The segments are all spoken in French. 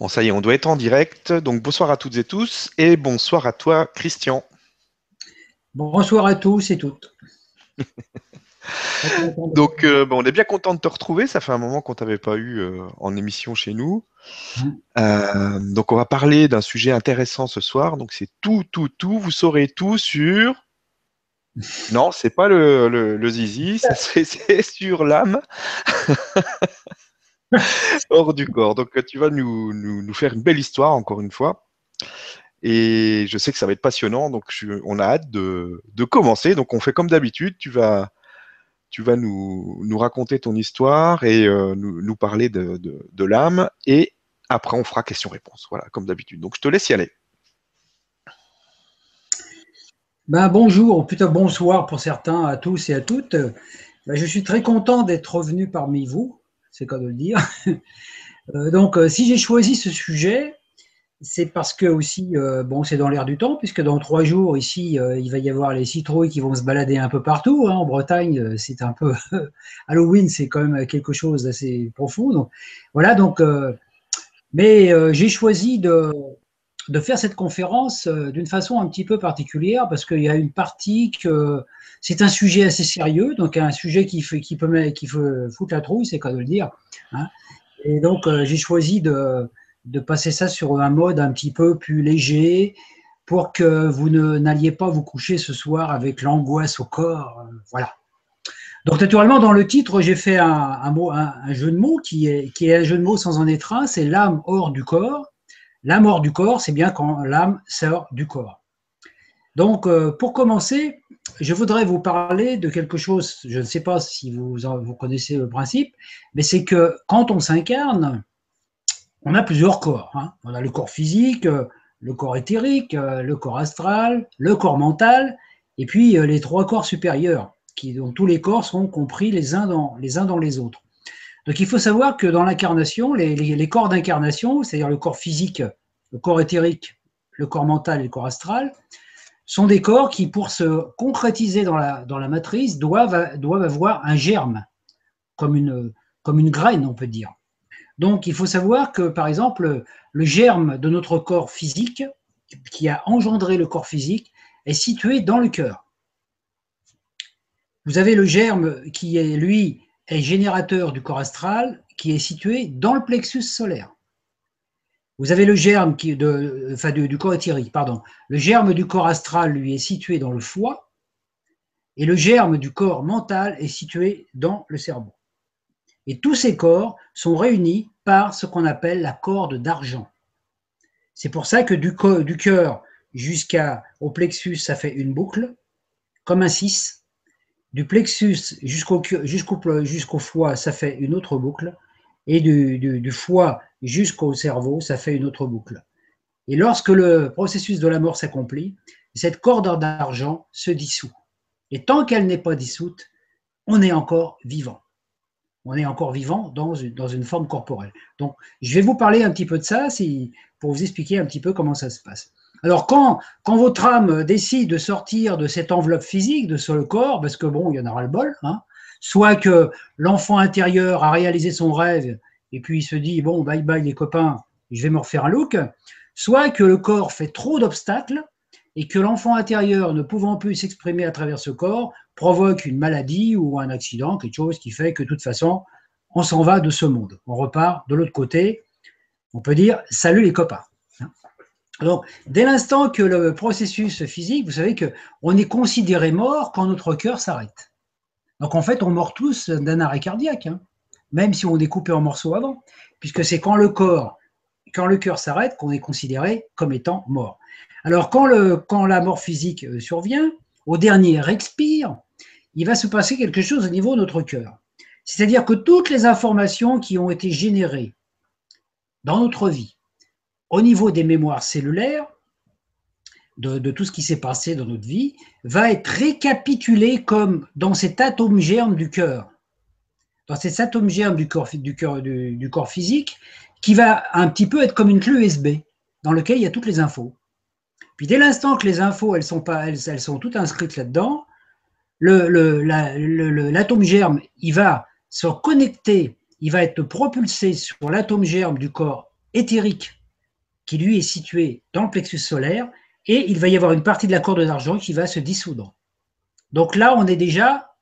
Bon, ça y est, on doit être en direct. Donc, bonsoir à toutes et tous et bonsoir à toi, Christian. Bonsoir à tous et toutes. donc, euh, bon, on est bien content de te retrouver. Ça fait un moment qu'on t'avait pas eu euh, en émission chez nous. Mmh. Euh, donc, on va parler d'un sujet intéressant ce soir. Donc, c'est tout, tout, tout. Vous saurez tout sur. Non, c'est pas le, le, le zizi, c'est sur l'âme. hors du corps. Donc, tu vas nous, faire une belle histoire, encore une fois. Et je sais que ça va être passionnant, donc on a hâte de, commencer. Donc, on fait comme d'habitude. Tu vas, tu vas nous, raconter ton histoire et euh, nous, parler de, l'âme. Et après, on fera question-réponse. Voilà, comme d'habitude. Donc, je te laisse y aller. Ben, bonjour, ou plutôt bonsoir pour certains, à tous et à toutes. Ben, je suis très content d'être revenu parmi vous, c'est quoi de le dire. Euh, donc, euh, si j'ai choisi ce sujet, c'est parce que aussi, euh, bon, c'est dans l'air du temps, puisque dans trois jours, ici, il va y avoir les citrouilles qui vont se balader un peu partout. hein. En Bretagne, c'est un peu. Halloween, c'est quand même quelque chose d'assez profond. Donc, voilà, donc. mais j'ai choisi de, de faire cette conférence euh, d'une façon un petit peu particulière parce qu'il y a une partie que c'est un sujet assez sérieux, donc un sujet qui, fait, qui peut qui fait foutre la trouille, c'est quoi de le dire. hein. Et donc euh, j'ai choisi de, de passer ça sur un mode un petit peu plus léger pour que vous n'alliez pas vous coucher ce soir avec l'angoisse au corps. euh, voilà. Donc naturellement dans le titre j'ai fait un, un mot, un, un jeu de mots qui est, qui est un jeu de mots sans en être un, c'est l'âme hors du corps. L'âme hors du corps, c'est bien quand l'âme sort du corps. Donc, euh, pour commencer, je voudrais vous parler de quelque chose, je ne sais pas si vous, connaissez le principe, mais c'est que quand on s'incarne, on a plusieurs corps. hein. On a le corps physique, le corps éthérique, le corps astral, le corps mental, et puis euh, les trois corps supérieurs, qui, dont tous les corps sont compris les uns dans les, uns dans les autres. Donc il faut savoir que dans l'incarnation, les, corps d'incarnation, c'est-à-dire le corps physique, le corps éthérique, le corps mental et le corps astral, sont des corps qui, pour se concrétiser dans la, matrice, doivent, avoir un germe, comme une graine, on peut dire. Donc il faut savoir que, par exemple, le germe de notre corps physique, qui a engendré le corps physique, est situé dans le cœur. Vous avez le germe qui est, lui, est générateur du corps astral, qui est situé dans le plexus solaire. Vous avez le germe qui de, du, corps éthérique, pardon. Le germe du corps astral, lui, est situé dans le foie, et le germe du corps mental est situé dans le cerveau. Et tous ces corps sont réunis par ce qu'on appelle la corde d'argent. C'est pour ça que du, du cœur jusqu'au plexus, ça fait une boucle, comme un 6. Du plexus jusqu'au foie, ça fait une autre boucle. Et du, foie jusqu'au cerveau, ça fait une autre boucle. Et lorsque le processus de la mort s'accomplit, cette corde d'argent se dissout. Et tant qu'elle n'est pas dissoute, on est encore vivant. On est encore vivant dans une, forme corporelle. Donc, je vais vous parler un petit peu de ça pour vous expliquer un petit peu comment ça se passe. Alors, quand, votre âme décide de sortir de cette enveloppe physique, de le corps, parce que bon, il y en aura le bol, hein, soit que l'enfant intérieur a réalisé son rêve et puis il se dit, bon, bye bye les copains, je vais me refaire un look, soit que le corps fait trop d'obstacles et que l'enfant intérieur, ne pouvant plus s'exprimer à travers ce corps, provoque une maladie ou un accident, quelque chose qui fait que de toute façon, on s'en va de ce monde. On repart de l'autre côté. On peut dire salut les copains. Donc, dès l'instant que le processus physique, vous savez que on est considéré mort quand notre cœur s'arrête. Donc en fait, on meurt tous d'un arrêt cardiaque, hein, même si on est coupé en morceaux avant, puisque c'est quand le corps, quand le cœur s'arrête qu'on est considéré comme étant mort. Alors quand, quand la mort physique euh, survient, au dernier expire, il va se passer quelque chose au niveau de notre cœur. C'est-à-dire que toutes les informations qui ont été générées dans notre vie, au niveau des mémoires cellulaires, de, tout ce qui s'est passé dans notre vie, va être récapitulé comme dans cet atome germe du cœur. Dans cet atome germe du corps, du, physique, qui va un petit peu être comme une clé USB, dans lequel il y a toutes les infos. Puis dès l'instant que les infos, elles sont, pas, elles, sont toutes inscrites là-dedans, l'atome germe, il va se connecter, il va être propulsé sur l'atome germe du corps éthérique qui lui est situé dans le plexus solaire et il va y avoir une partie de la corde d'argent qui va se dissoudre. Donc là, on est déjà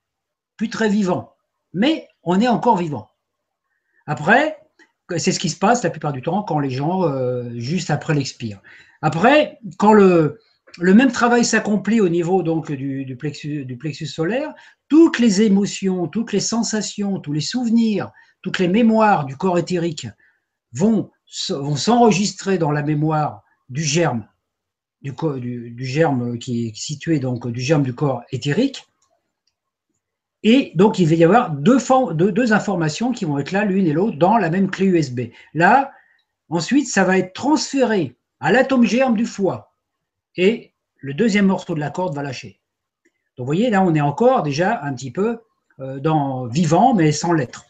plus très vivant, mais on est encore vivant. Après, c'est ce qui se passe la plupart du temps quand les gens, euh, juste après l'expire. Après, quand le, même travail s'accomplit au niveau donc du plexus solaire, toutes les émotions, toutes les sensations, tous les souvenirs, toutes les mémoires du corps éthérique vont, vont s'enregistrer dans la mémoire du germe, du, germe qui est situé donc du germe du corps éthérique. Et donc, il va y avoir deux, deux, deux informations qui vont être là, l'une et l'autre, dans la même clé USB. Là, ensuite, ça va être transféré à l'atome germe du foie. Et le deuxième morceau de la corde va lâcher. Donc, vous voyez, là, on est encore déjà un petit peu euh, dans vivant, mais sans l'être.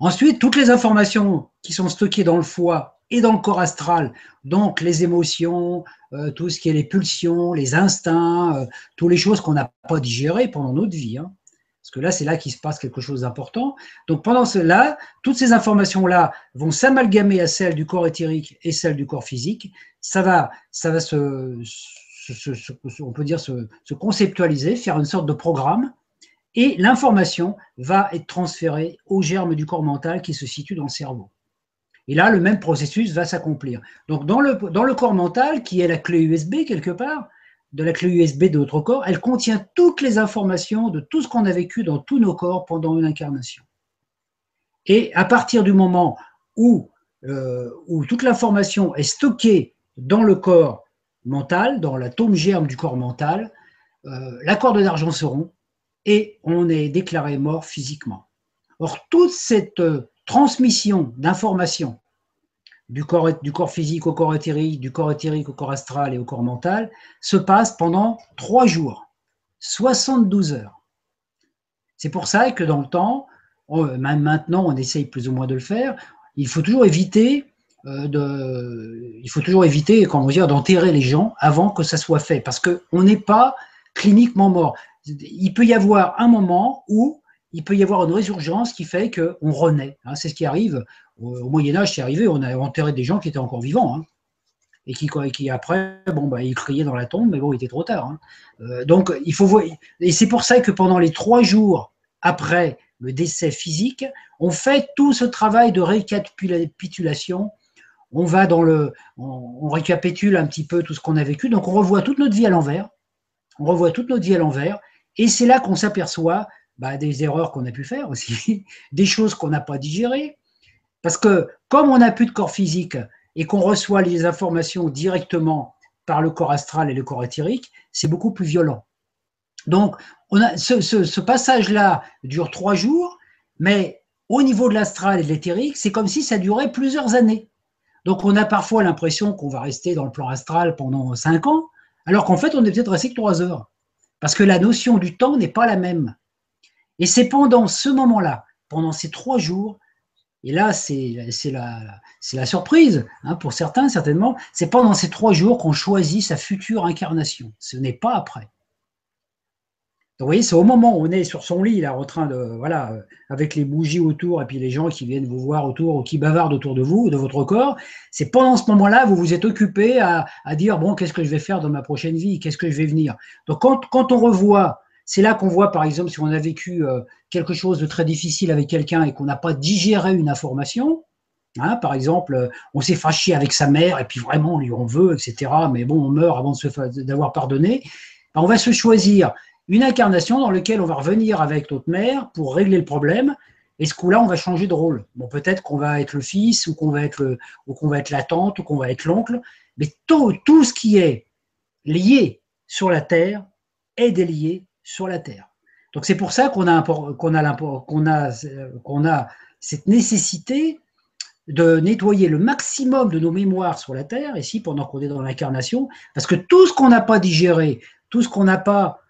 Ensuite, toutes les informations qui sont stockées dans le foie et dans le corps astral, donc les émotions, euh, tout ce qui est les pulsions, les instincts, euh, toutes les choses qu'on n'a pas digérées pendant notre vie. Hein. Parce que là, c'est là qu'il se passe quelque chose d'important. Donc pendant cela, toutes ces informations-là vont s'amalgamer à celles du corps éthérique et celles du corps physique. Ça va, ça va se, on peut dire se, se conceptualiser, faire une sorte de programme et l'information va être transférée au germe du corps mental qui se situe dans le cerveau. Et là, le même processus va s'accomplir. Donc, dans le, dans le corps mental, qui est la clé USB quelque part, de la clé USB de notre corps, elle contient toutes les informations de tout ce qu'on a vécu dans tous nos corps pendant une incarnation. Et à partir du moment où, euh, où toute l'information est stockée dans le corps mental, dans l'atome germe du corps mental, euh, la corde d'argent se rompt et on est déclaré mort physiquement. Or, toute cette euh, transmission d'informations du corps, physique au corps éthérique, du corps éthérique au corps astral et au corps mental, se passe pendant trois jours, 72 heures. C'est pour ça que dans le temps, même maintenant, on essaye plus ou moins de le faire, il faut toujours éviter euh, de, il faut toujours éviter, dire, d'enterrer les gens avant que ça soit fait, parce qu'on n'est pas cliniquement mort. Il peut y avoir un moment où il peut y avoir une résurgence qui fait qu'on renaît. Hein. c'est ce qui arrive au Moyen Âge, c'est arrivé, on a enterré des gens qui étaient encore vivants, hein. et qui, après, bon, bah, ils criaient dans la tombe, mais bon, il était trop tard. Hein. Euh, donc, il faut voir, et c'est pour ça que pendant les trois jours après le décès physique, on fait tout ce travail de récapitulation. On va dans le, on, récapitule un petit peu tout ce qu'on a vécu, donc on revoit toute notre vie à l'envers. On revoit toute notre vie à l'envers, et c'est là qu'on s'aperçoit bah, des erreurs qu'on a pu faire aussi, des choses qu'on n'a pas digérées, parce que comme on n'a plus de corps physique et qu'on reçoit les informations directement par le corps astral et le corps éthérique, c'est beaucoup plus violent. Donc, on a, ce, passage-là dure trois jours, mais au niveau de l'astral et de l'éthérique, c'est comme si ça durait plusieurs années. Donc, on a parfois l'impression qu'on va rester dans le plan astral pendant cinq ans, alors qu'en fait, on est peut-être resté que trois heures. Parce que la notion du temps n'est pas la même. Et c'est pendant ce moment-là, pendant ces trois jours, et là, c'est la, la, surprise, hein, pour certains certainement, c'est pendant ces trois jours qu'on choisit sa future incarnation. Ce n'est pas après. Donc, vous voyez, c'est au moment où on est sur son lit, là, en train de, voilà, avec les bougies autour, et puis les gens qui viennent vous voir autour, ou qui bavardent autour de vous, de votre corps, c'est pendant ce moment-là, vous vous êtes occupé à, dire, bon, qu'est-ce que je vais faire dans ma prochaine vie, qu'est-ce que je vais venir? Donc, quand on revoit c'est là qu'on voit, par exemple, si on a vécu euh, quelque chose de très difficile avec quelqu'un et qu'on n'a pas digéré une information, hein, par exemple, euh, on s'est fâché avec sa mère et puis vraiment on lui en veut, etc. Mais bon, on meurt avant d'avoir pardonné. Ben, on va se choisir une incarnation dans laquelle on va revenir avec notre mère pour régler le problème. Et ce coup-là, on va changer de rôle. Bon, peut-être qu'on va être le fils, ou qu'on va être la tante, ou qu'on va être l'oncle. Mais tout ce qui est lié sur la terre est délié sur la Terre. Donc c'est pour ça qu'on a, qu'on a, qu'on a, cette nécessité de nettoyer le maximum de nos mémoires sur la Terre, ici pendant qu'on est dans l'incarnation, parce que tout ce qu'on n'a pas digéré, tout ce qu'on n'a pas,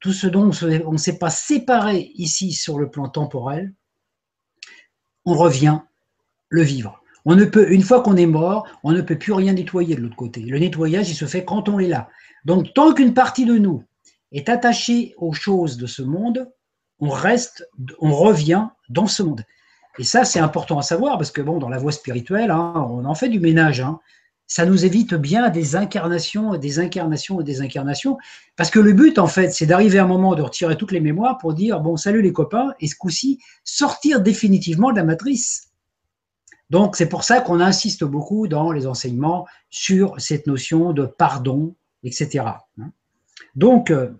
tout ce dont on ne s'est pas séparé ici sur le plan temporel, on revient le vivre. On ne peut, une fois qu'on est mort, on ne peut plus rien nettoyer de l'autre côté. Le nettoyage, il se fait quand on est là. Donc, tant qu'une partie de nous est attaché aux choses de ce monde, on reste, on revient dans ce monde. Et ça, c'est important à savoir parce que, bon, dans la voie spirituelle, hein, on en fait du ménage. Hein. Ça nous évite bien des incarnations et des incarnations et des incarnations. Parce que le but, en fait, c'est d'arriver à un moment de retirer toutes les mémoires pour dire, bon, salut les copains, et ce coup-ci, sortir définitivement de la matrice. Donc, c'est pour ça qu'on insiste beaucoup dans les enseignements sur cette notion de pardon, etc. Donc, euh,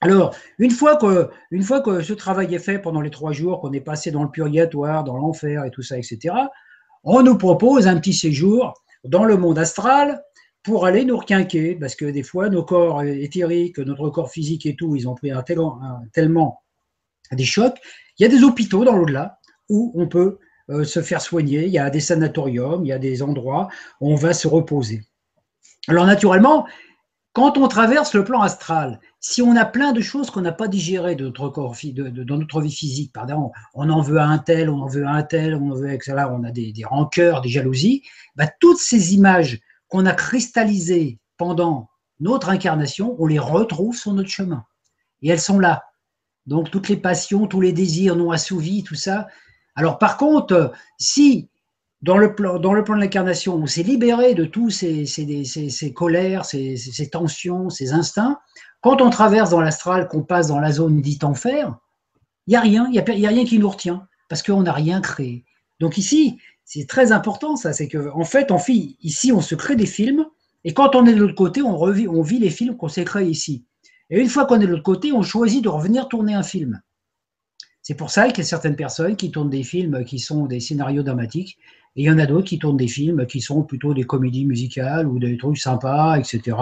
alors, une fois, que, une fois que ce travail est fait pendant les trois jours, qu'on est passé dans le purgatoire, dans l'enfer et tout ça, etc., on nous propose un petit séjour dans le monde astral pour aller nous requinquer, parce que des fois, nos corps éthériques, notre corps physique et tout, ils ont pris tellement des chocs. Il y a des hôpitaux dans l'au-delà où on peut euh, se faire soigner, il y a des sanatoriums, il y a des endroits où on va se reposer. Alors naturellement, quand on traverse le plan astral, si on a plein de choses qu'on n'a pas digérées de notre corps, dans notre vie physique, pardon, on en veut à un tel, on en veut à un tel, on en veut avec cela, on a des, des rancœurs, des jalousies, bah, toutes ces images qu'on a cristallisées pendant notre incarnation, on les retrouve sur notre chemin. Et elles sont là. Donc toutes les passions, tous les désirs non assouvis, tout ça. Alors par contre, si dans le plan, dans le plan de l'incarnation, on s'est libéré de tous ces, ces, colères, ces, tensions, ces instincts. Quand on traverse dans l'astral, qu'on passe dans la zone dite enfer, il n'y a rien, il n'y a, rien qui nous retient, parce qu'on n'a rien créé. Donc ici, c'est très important ça, c'est qu'en en fait, on ici, on se crée des films, et quand on est de l'autre côté, on, revit, on vit les films qu'on s'est créés ici. Et une fois qu'on est de l'autre côté, on choisit de revenir tourner un film. C'est pour ça qu'il y a certaines personnes qui tournent des films qui sont des scénarios dramatiques, et il y en a d'autres qui tournent des films qui sont plutôt des comédies musicales ou des trucs sympas, etc.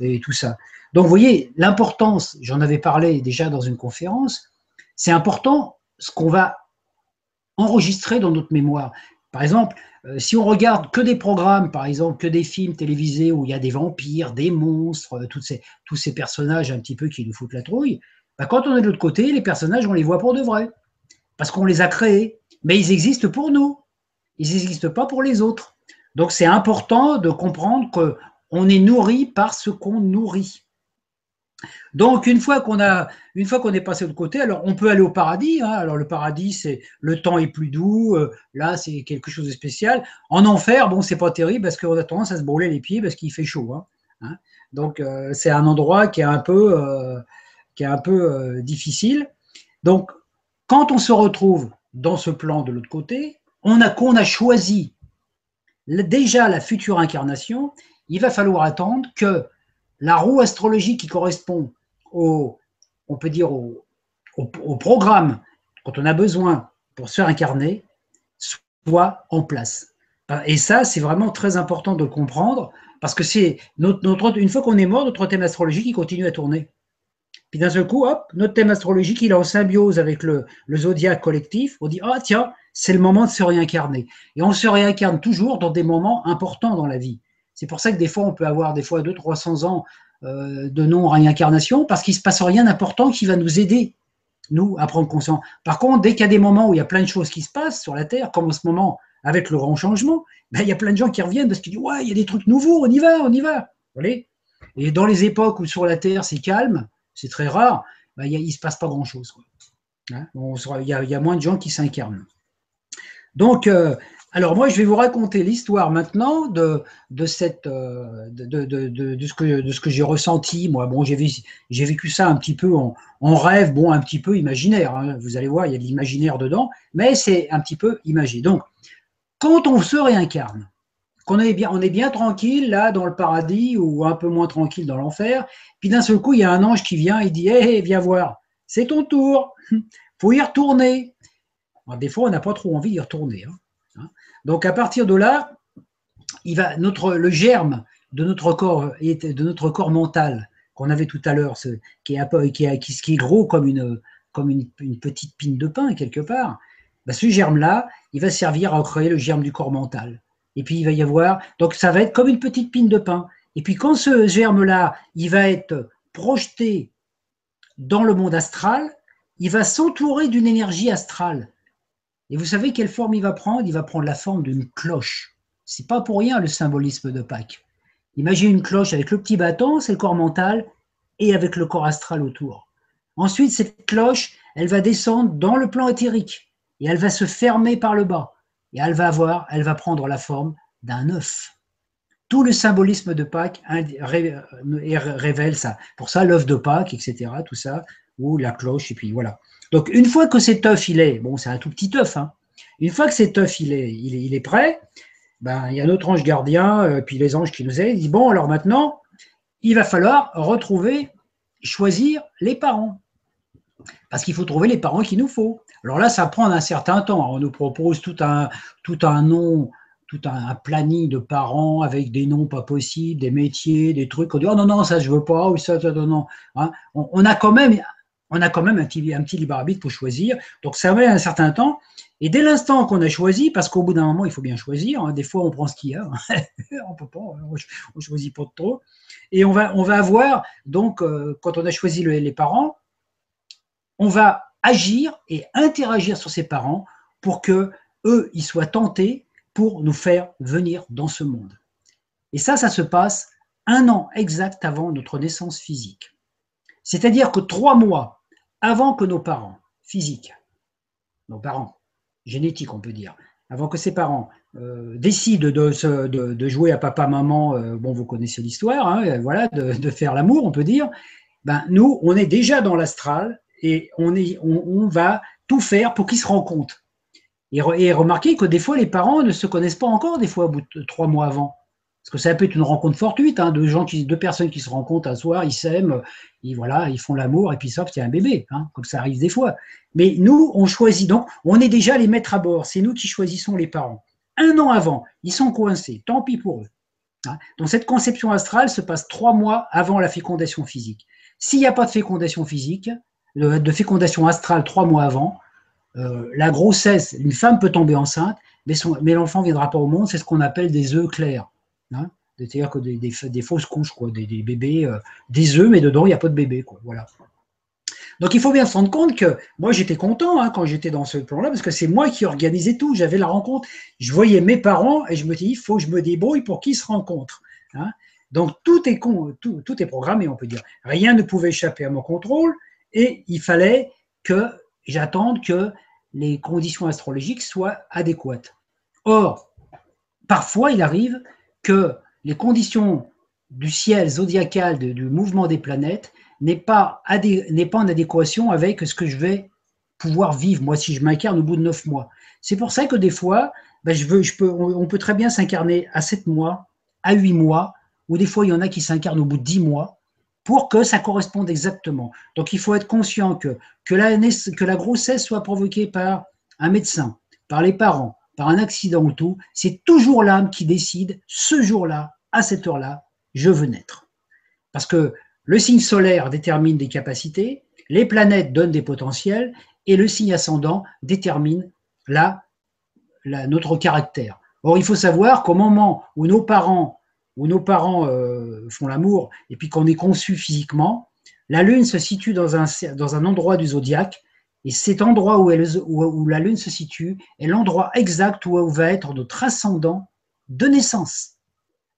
Et tout ça. Donc, vous voyez, l'importance, j'en avais parlé déjà dans une conférence, c'est important ce qu'on va enregistrer dans notre mémoire. Par exemple, euh, si on regarde que des programmes, par exemple, que des films télévisés où il y a des vampires, des monstres, euh, ces, tous ces personnages un petit peu qui nous foutent la trouille, bah, quand on est de l'autre côté, les personnages, on les voit pour de vrai. Parce qu'on les a créés. Mais ils existent pour nous ils n'existent pas pour les autres. Donc c'est important de comprendre qu'on est nourri par ce qu'on nourrit. Donc une fois qu'on a, une fois qu'on est passé de côté, alors on peut aller au paradis. Hein. alors le paradis, c'est le temps est plus doux. Euh, là, c'est quelque chose de spécial. En enfer, bon, c'est pas terrible parce qu'on a tendance à se brûler les pieds parce qu'il fait chaud. Hein. Hein. donc euh, c'est un endroit qui est un peu, euh, qui est un peu difficile. Donc quand on se retrouve dans ce plan de l'autre côté, on a, qu'on a choisi déjà la future incarnation, il va falloir attendre que la roue astrologique qui correspond au, on peut dire au, programme quand on a besoin pour se faire incarner, soit en place. Et ça, c'est vraiment très important de le comprendre parce que c'est notre, une fois qu'on est mort, notre thème astrologique continue à tourner. Puis d'un seul coup, hop, notre thème astrologique il est en symbiose avec le, le zodiaque collectif. On dit ah tiens, c'est le moment de se réincarner. Et on se réincarne toujours dans des moments importants dans la vie. C'est pour ça que des fois, on peut avoir des fois 200, 300 ans euh, de non-réincarnation parce qu'il ne se passe rien d'important qui va nous aider, nous, à prendre conscience. Par contre, dès qu'il y a des moments où il y a plein de choses qui se passent sur la Terre, comme en ce moment avec le grand changement, ben, il y a plein de gens qui reviennent parce qu'ils disent Ouais, il y a des trucs nouveaux, on y va, on y va. Voyez? Et dans les époques où sur la Terre c'est calme, c'est très rare, ben, il ne se passe pas grand-chose. Hein? Il, y a moins de gens qui s'incarnent. Donc, euh, alors moi, je vais vous raconter l'histoire maintenant de, ce que, j'ai ressenti. Moi, bon, j'ai vécu ça un petit peu en, en rêve, bon, un petit peu imaginaire. Hein. Vous allez voir, il y a de l'imaginaire dedans, mais c'est un petit peu imagé. Donc, quand on se réincarne, qu'on est bien, on est bien tranquille là dans le paradis ou un peu moins tranquille dans l'enfer, puis d'un seul coup, il y a un ange qui vient, il dit, hé, viens voir, c'est ton tour, faut y retourner des fois, on n'a pas trop envie d'y retourner. Hein. Hein. Donc, à partir de là, il va, notre, le germe de notre corps, de notre corps mental qu'on avait tout à l'heure, qui est, qui, gros comme une, comme une, petite pine de pain quelque part, bah, ce germe-là, il va servir à créer le germe du corps mental. Et puis il va y avoir, donc ça va être comme une petite pine de pain. Et puis quand ce germe-là, il va être projeté dans le monde astral, il va s'entourer d'une énergie astrale. Et vous savez quelle forme il va prendre? Il va prendre la forme d'une cloche. C'est pas pour rien le symbolisme de Pâques. Imaginez une cloche avec le petit bâton, c'est le corps mental, et avec le corps astral autour. Ensuite, cette cloche, elle va descendre dans le plan éthérique. et elle va se fermer par le bas. Et elle va avoir, elle va prendre la forme d'un œuf. Tout le symbolisme de Pâques révèle ça. Pour ça, l'œuf de Pâques, etc., tout ça, ou la cloche, et puis voilà. Donc, une fois que cet œuf, il est, bon, c'est un tout petit œuf, hein, une fois que cet œuf, il est, il est, prêt, ben, il y a notre ange gardien, euh, puis les anges qui nous aident, ils disent, bon, alors maintenant, il va falloir retrouver, choisir les parents. Parce qu'il faut trouver les parents qu'il nous faut. Alors là, ça prend un certain temps. On nous propose tout un, tout un nom, tout un, planning de parents avec des noms pas possibles, des métiers, des trucs. On dit oh non non ça je veux pas ou ça, ça non non. Hein. on, a quand même on a quand même un petit, un petit libre arbitre pour choisir. Donc ça met un certain temps. Et dès l'instant qu'on a choisi, parce qu'au bout d'un moment, il faut bien choisir, hein, des fois on prend ce qu'il y a, on peut pas, on choisit pas trop. Et on va, on va avoir, donc, euh, quand on a choisi les parents, on va agir et interagir sur ses parents pour que eux, ils soient tentés pour nous faire venir dans ce monde. Et ça, ça se passe un an exact avant notre naissance physique. C'est-à-dire que trois mois avant que nos parents physiques, nos parents génétiques, on peut dire, avant que ces parents euh, décident de, de, jouer à papa, maman, euh, bon, vous connaissez l'histoire, hein, voilà, de, faire l'amour, on peut dire, ben, nous, on est déjà dans l'astral et on, va tout faire pour qu'ils se rendent compte. Et, remarquez que des fois, les parents ne se connaissent pas encore, des fois, au bout de trois mois avant. Parce que ça peut être une rencontre fortuite, hein, de gens deux personnes qui se rencontrent un soir, ils s'aiment, ils, voilà, ils font l'amour, et puis sauf qu'il y a un bébé, hein, comme ça arrive des fois. Mais nous, on choisit, donc, on est déjà les maîtres à bord, c'est nous qui choisissons les parents. Un an avant, ils sont coincés, tant pis pour eux. Hein. Donc cette conception astrale se passe trois mois avant la fécondation physique. S'il n'y a pas de fécondation physique, de fécondation astrale trois mois avant, euh, la grossesse, une femme peut tomber enceinte, mais, mais l'enfant ne viendra pas au monde, c'est ce qu'on appelle des œufs clairs. Hein. C'est-à-dire que des, des, fausses couches, quoi, des, bébés, euh, des œufs, mais dedans, il n'y a pas de bébé. Quoi, voilà. Donc il faut bien se rendre compte que moi j'étais content hein, quand j'étais dans ce plan-là, parce que c'est moi qui organisais tout, j'avais la rencontre, je voyais mes parents et je me dis, il faut que je me débrouille pour qu'ils se rencontrent. Hein. Donc tout est, con, tout, tout est programmé, on peut dire. Rien ne pouvait échapper à mon contrôle, et il fallait que j'attende que les conditions astrologiques soient adéquates. Or, parfois, il arrive que les conditions du ciel zodiacal, du mouvement des planètes, n'est pas, en adéquation avec ce que je vais pouvoir vivre, moi, si je m'incarne au bout de neuf mois. C'est pour ça que des fois, ben, on peut très bien s'incarner à sept mois, à huit mois, ou des fois, il y en a qui s'incarnent au bout de dix mois pour que ça corresponde exactement. Donc il faut être conscient que, que, la, grossesse soit provoquée par un médecin, par les parents, par un accident ou tout, c'est toujours l'âme qui décide, ce jour-là, à cette heure-là, je veux naître. Parce que le signe solaire détermine des capacités, les planètes donnent des potentiels, et le signe ascendant détermine la, notre caractère. Or, il faut savoir qu'au moment où nos parents où nos parents euh, font l'amour et puis qu'on est conçu physiquement, la Lune se situe dans un, dans un endroit du zodiaque et cet endroit où, elle, où, la Lune se situe est l'endroit exact où, va être notre ascendant de naissance.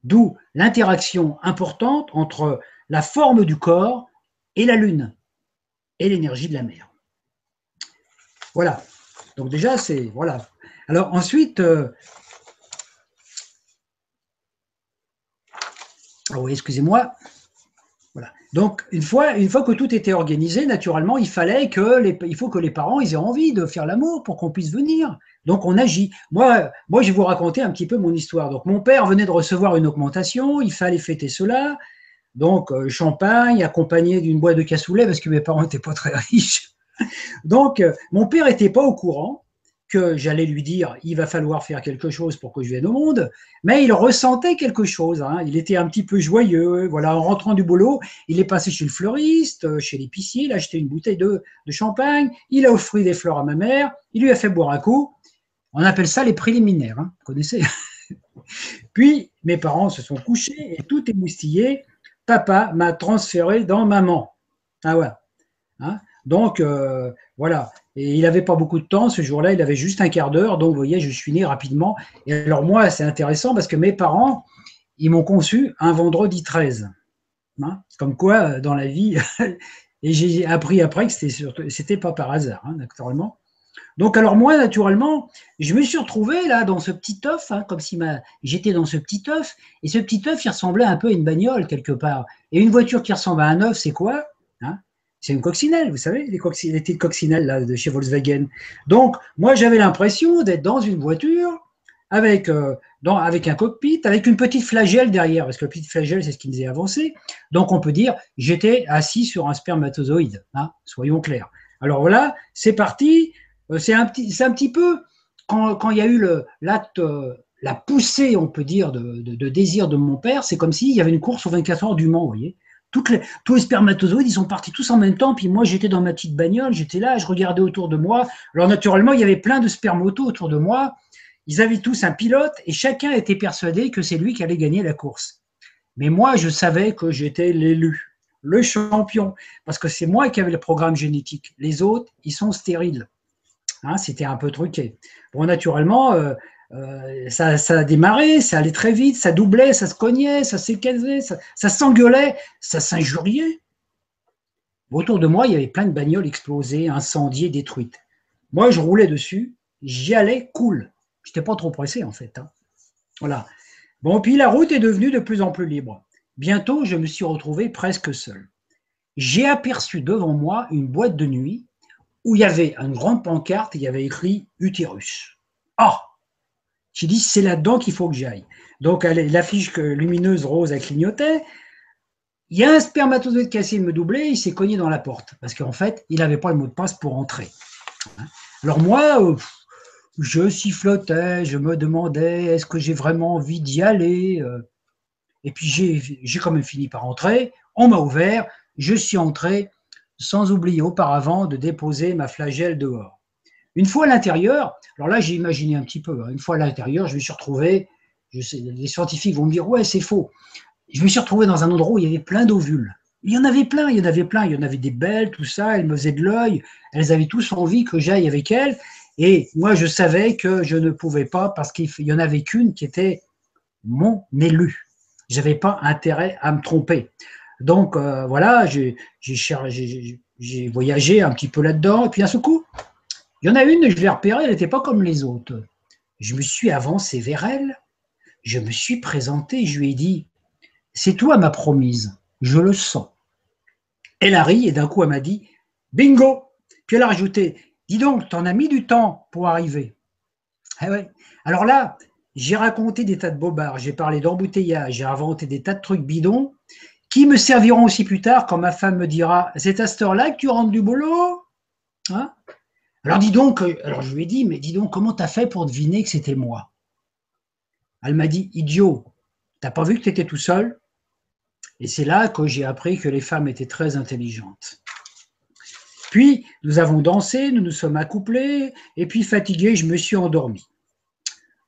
D'où l'interaction importante entre la forme du corps et la Lune et l'énergie de la mer. Voilà. Donc déjà, c'est... Voilà. Alors ensuite, euh, Ah oui, excusez-moi. Voilà. Donc, une fois, une fois que tout était organisé, naturellement, il fallait que les, faut que les parents aient envie de faire l'amour pour qu'on puisse venir. Donc, on agit. Moi, moi, je vais vous raconter un petit peu mon histoire. Donc, mon père venait de recevoir une augmentation, il fallait fêter cela. Donc, euh, champagne accompagné d'une boîte de cassoulet parce que mes parents n'étaient pas très riches. Donc, euh, mon père n'était pas au courant j'allais lui dire il va falloir faire quelque chose pour que je vienne au monde, mais il ressentait quelque chose. Hein. Il était un petit peu joyeux. Voilà, en rentrant du boulot, il est passé chez le fleuriste, euh, chez l'épicier, il a acheté une bouteille de, champagne, il a offert des fleurs à ma mère, il lui a fait boire un coup. On appelle ça les préliminaires, hein, vous connaissez. Puis mes parents se sont couchés et tout est moustillé. Papa m'a transféré dans maman. Ah ouais. Hein. Donc euh, voilà. Et il n'avait pas beaucoup de temps. Ce jour-là, il avait juste un quart d'heure. Donc, vous voyez, je suis né rapidement. Et alors, moi, c'est intéressant parce que mes parents, ils m'ont conçu un vendredi 13. Hein? Comme quoi, euh, dans la vie, et j'ai appris après que c'était pas par hasard, hein, naturellement. Donc, alors moi, naturellement, je me suis retrouvé là dans ce petit œuf, hein, comme si j'étais dans ce petit œuf, et ce petit œuf, il ressemblait un peu à une bagnole quelque part. Et une voiture qui ressemble à un œuf, c'est quoi hein? C'est une coccinelle, vous savez, les, les petites coccinelles là, de chez Volkswagen. Donc, moi, j'avais l'impression d'être dans une voiture avec, euh, avec un cockpit, avec une petite flagelle derrière, parce que le petit flagelle, c'est ce qui nous est avancé. Donc, on peut dire, j'étais assis sur un spermatozoïde, hein, soyons clairs. Alors voilà, c'est parti. Euh, c'est un petit, un petit peu quand, il y a eu l'acte, euh, la poussée, on peut dire, de, désir de mon père, c'est comme s'il y avait une course aux 24 heures du Mans, vous voyez. Les, tous les spermatozoïdes, ils sont partis tous en même temps, puis moi j'étais dans ma petite bagnole, j'étais là, je regardais autour de moi. Alors naturellement, il y avait plein de spermotos autour de moi. Ils avaient tous un pilote et chacun était persuadé que c'est lui qui allait gagner la course. Mais moi, je savais que j'étais l'élu, le champion, parce que c'est moi qui avais le programme génétique. Les autres, ils sont stériles. Hein, c'était un peu truqué. Bon, naturellement, euh, euh, ça, a démarré, ça allait très vite, ça doublait, ça se cognait, ça s'écasait, ça, s'engueulait, ça s'injuriait. Autour de moi, il y avait plein de bagnoles explosées, incendiées, détruites. Moi, je roulais dessus, j'y allais cool. Je n'étais pas trop pressé, en fait. Hein. Voilà. Bon, puis la route est devenue de plus en plus libre. Bientôt, je me suis retrouvé presque seul. J'ai aperçu devant moi une boîte de nuit où il y avait une grande pancarte, il y avait écrit utérus. Ah J'ai dit, c'est là-dedans qu'il faut que j'aille. Donc l'affiche lumineuse rose a clignoté. Il y a un spermatozoïde qui a essayé de me doubler, il s'est cogné dans la porte, parce qu'en fait, il n'avait pas le mot de passe pour entrer. Alors moi, euh, je sifflotais, je me demandais, est-ce que j'ai vraiment envie d'y aller euh. Et puis j'ai quand même fini par entrer, on m'a ouvert, je suis entré, sans oublier auparavant de déposer ma flagelle dehors. Une fois à l'intérieur, alors là j'ai imaginé un petit peu, hein, une fois à l'intérieur, je me suis retrouvé, les scientifiques vont me dire ouais c'est faux, je me suis retrouvé dans un endroit où il y avait plein d'ovules. Il y en avait plein, il y en avait plein, il y en avait des belles, tout ça, elles me faisaient de l'œil, elles avaient tous envie que j'aille avec elles, et moi je savais que je ne pouvais pas parce qu'il y en avait qu'une qui était mon élu. Je n'avais pas intérêt à me tromper. Donc euh, voilà, j'ai voyagé un petit peu là-dedans, et puis d'un seul coup, il y en a une, je l'ai repérée, elle n'était pas comme les autres. Je me suis avancé vers elle, je me suis présenté, je lui ai dit C'est toi ma promise, je le sens. Elle a ri et d'un coup elle m'a dit Bingo Puis elle a rajouté Dis donc, t'en as mis du temps pour arriver. Eh. Alors là, j'ai raconté des tas de bobards, j'ai parlé d'embouteillage, j'ai inventé des tas de trucs bidons qui me serviront aussi plus tard quand ma femme me dira C'est à cette heure-là que tu rentres du boulot? Hein? Alors dis donc, euh, alors je lui ai dit Mais dis donc, comment t'as fait pour deviner que c'était moi? Elle m'a dit Idiot, t'as pas vu que tu étais tout seul? Et c'est là que j'ai appris que les femmes étaient très intelligentes. Puis, nous avons dansé, nous nous sommes accouplés, et puis fatigué, je me suis endormi.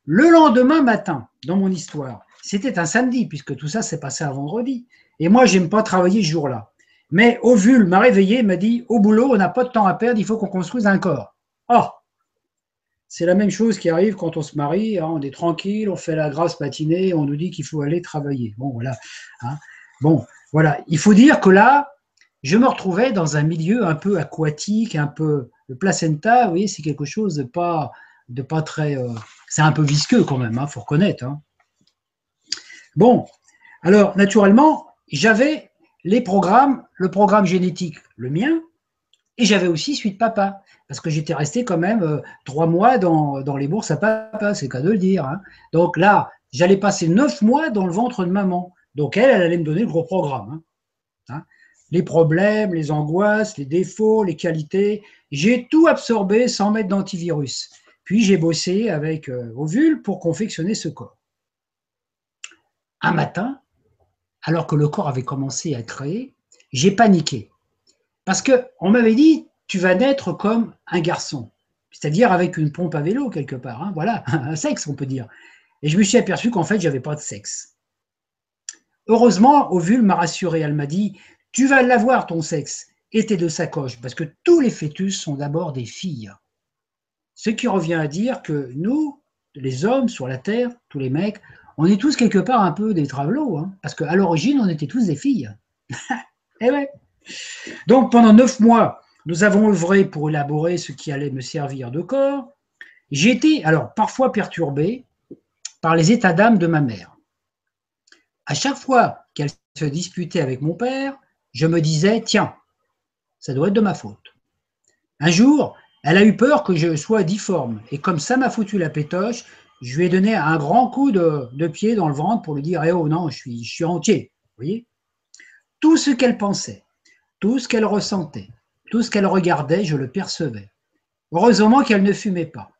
Le lendemain matin, dans mon histoire, c'était un samedi, puisque tout ça s'est passé un vendredi. Et moi, j'aime pas travailler ce jour-là. Mais Ovule m'a réveillé, m'a dit au boulot, on n'a pas de temps à perdre, il faut qu'on construise un corps. Oh C'est la même chose qui arrive quand on se marie, hein, on est tranquille, on fait la grasse matinée, on nous dit qu'il faut aller travailler. Bon, voilà. Hein. Bon, voilà. Il faut dire que là, je me retrouvais dans un milieu un peu aquatique, un peu. Le placenta, vous voyez, c'est quelque chose de pas, de pas très. Euh, c'est un peu visqueux quand même, il hein, faut reconnaître. Bon, alors naturellement, j'avais les programmes, le programme génétique, le mien, et j'avais aussi Suite Papa, parce que j'étais resté quand même euh, trois mois dans, les bourses à papa, c'est qu'à de le dire. Hein. Donc là, j'allais passer neuf mois dans le ventre de maman. Donc elle, elle allait me donner le gros programme. Hein. Hein? les problèmes, les angoisses, les défauts, les qualités, j'ai tout absorbé sans mettre d'antivirus. Puis j'ai bossé avec euh, Ovule pour confectionner ce corps. Un matin, alors que le corps avait commencé à créer, j'ai paniqué. Parce qu'on m'avait dit, tu vas naître comme un garçon, c'est-à-dire avec une pompe à vélo quelque part. Hein. voilà, un sexe, on peut dire. Et je me suis aperçu qu'en fait, j'avais pas de sexe. Heureusement, Ovule m'a rassuré. Elle m'a dit, tu vas l'avoir ton sexe et tes deux sacoches, parce que tous les fœtus sont d'abord des filles. Ce qui revient à dire que nous, les hommes sur la Terre, tous les mecs, on est tous quelque part un peu des travelots, hein, parce qu'à l'origine, on était tous des filles. Eh ouais. Donc pendant neuf mois, Nous avons œuvré pour élaborer ce qui allait me servir de corps. J'ai été alors parfois perturbé par les états d'âme de ma mère. À chaque fois qu'elle se disputait avec mon père, je me disais, tiens, ça doit être de ma faute. Un jour, elle a eu peur que je sois difforme, et comme ça m'a foutu la pétoche, je lui ai donné un grand coup de, pied dans le ventre pour lui dire, eh oh non, je suis, je suis entier. Voyez Tout ce qu'elle pensait, tout ce qu'elle ressentait, tout ce qu'elle regardait, je le percevais. Heureusement qu'elle ne fumait pas.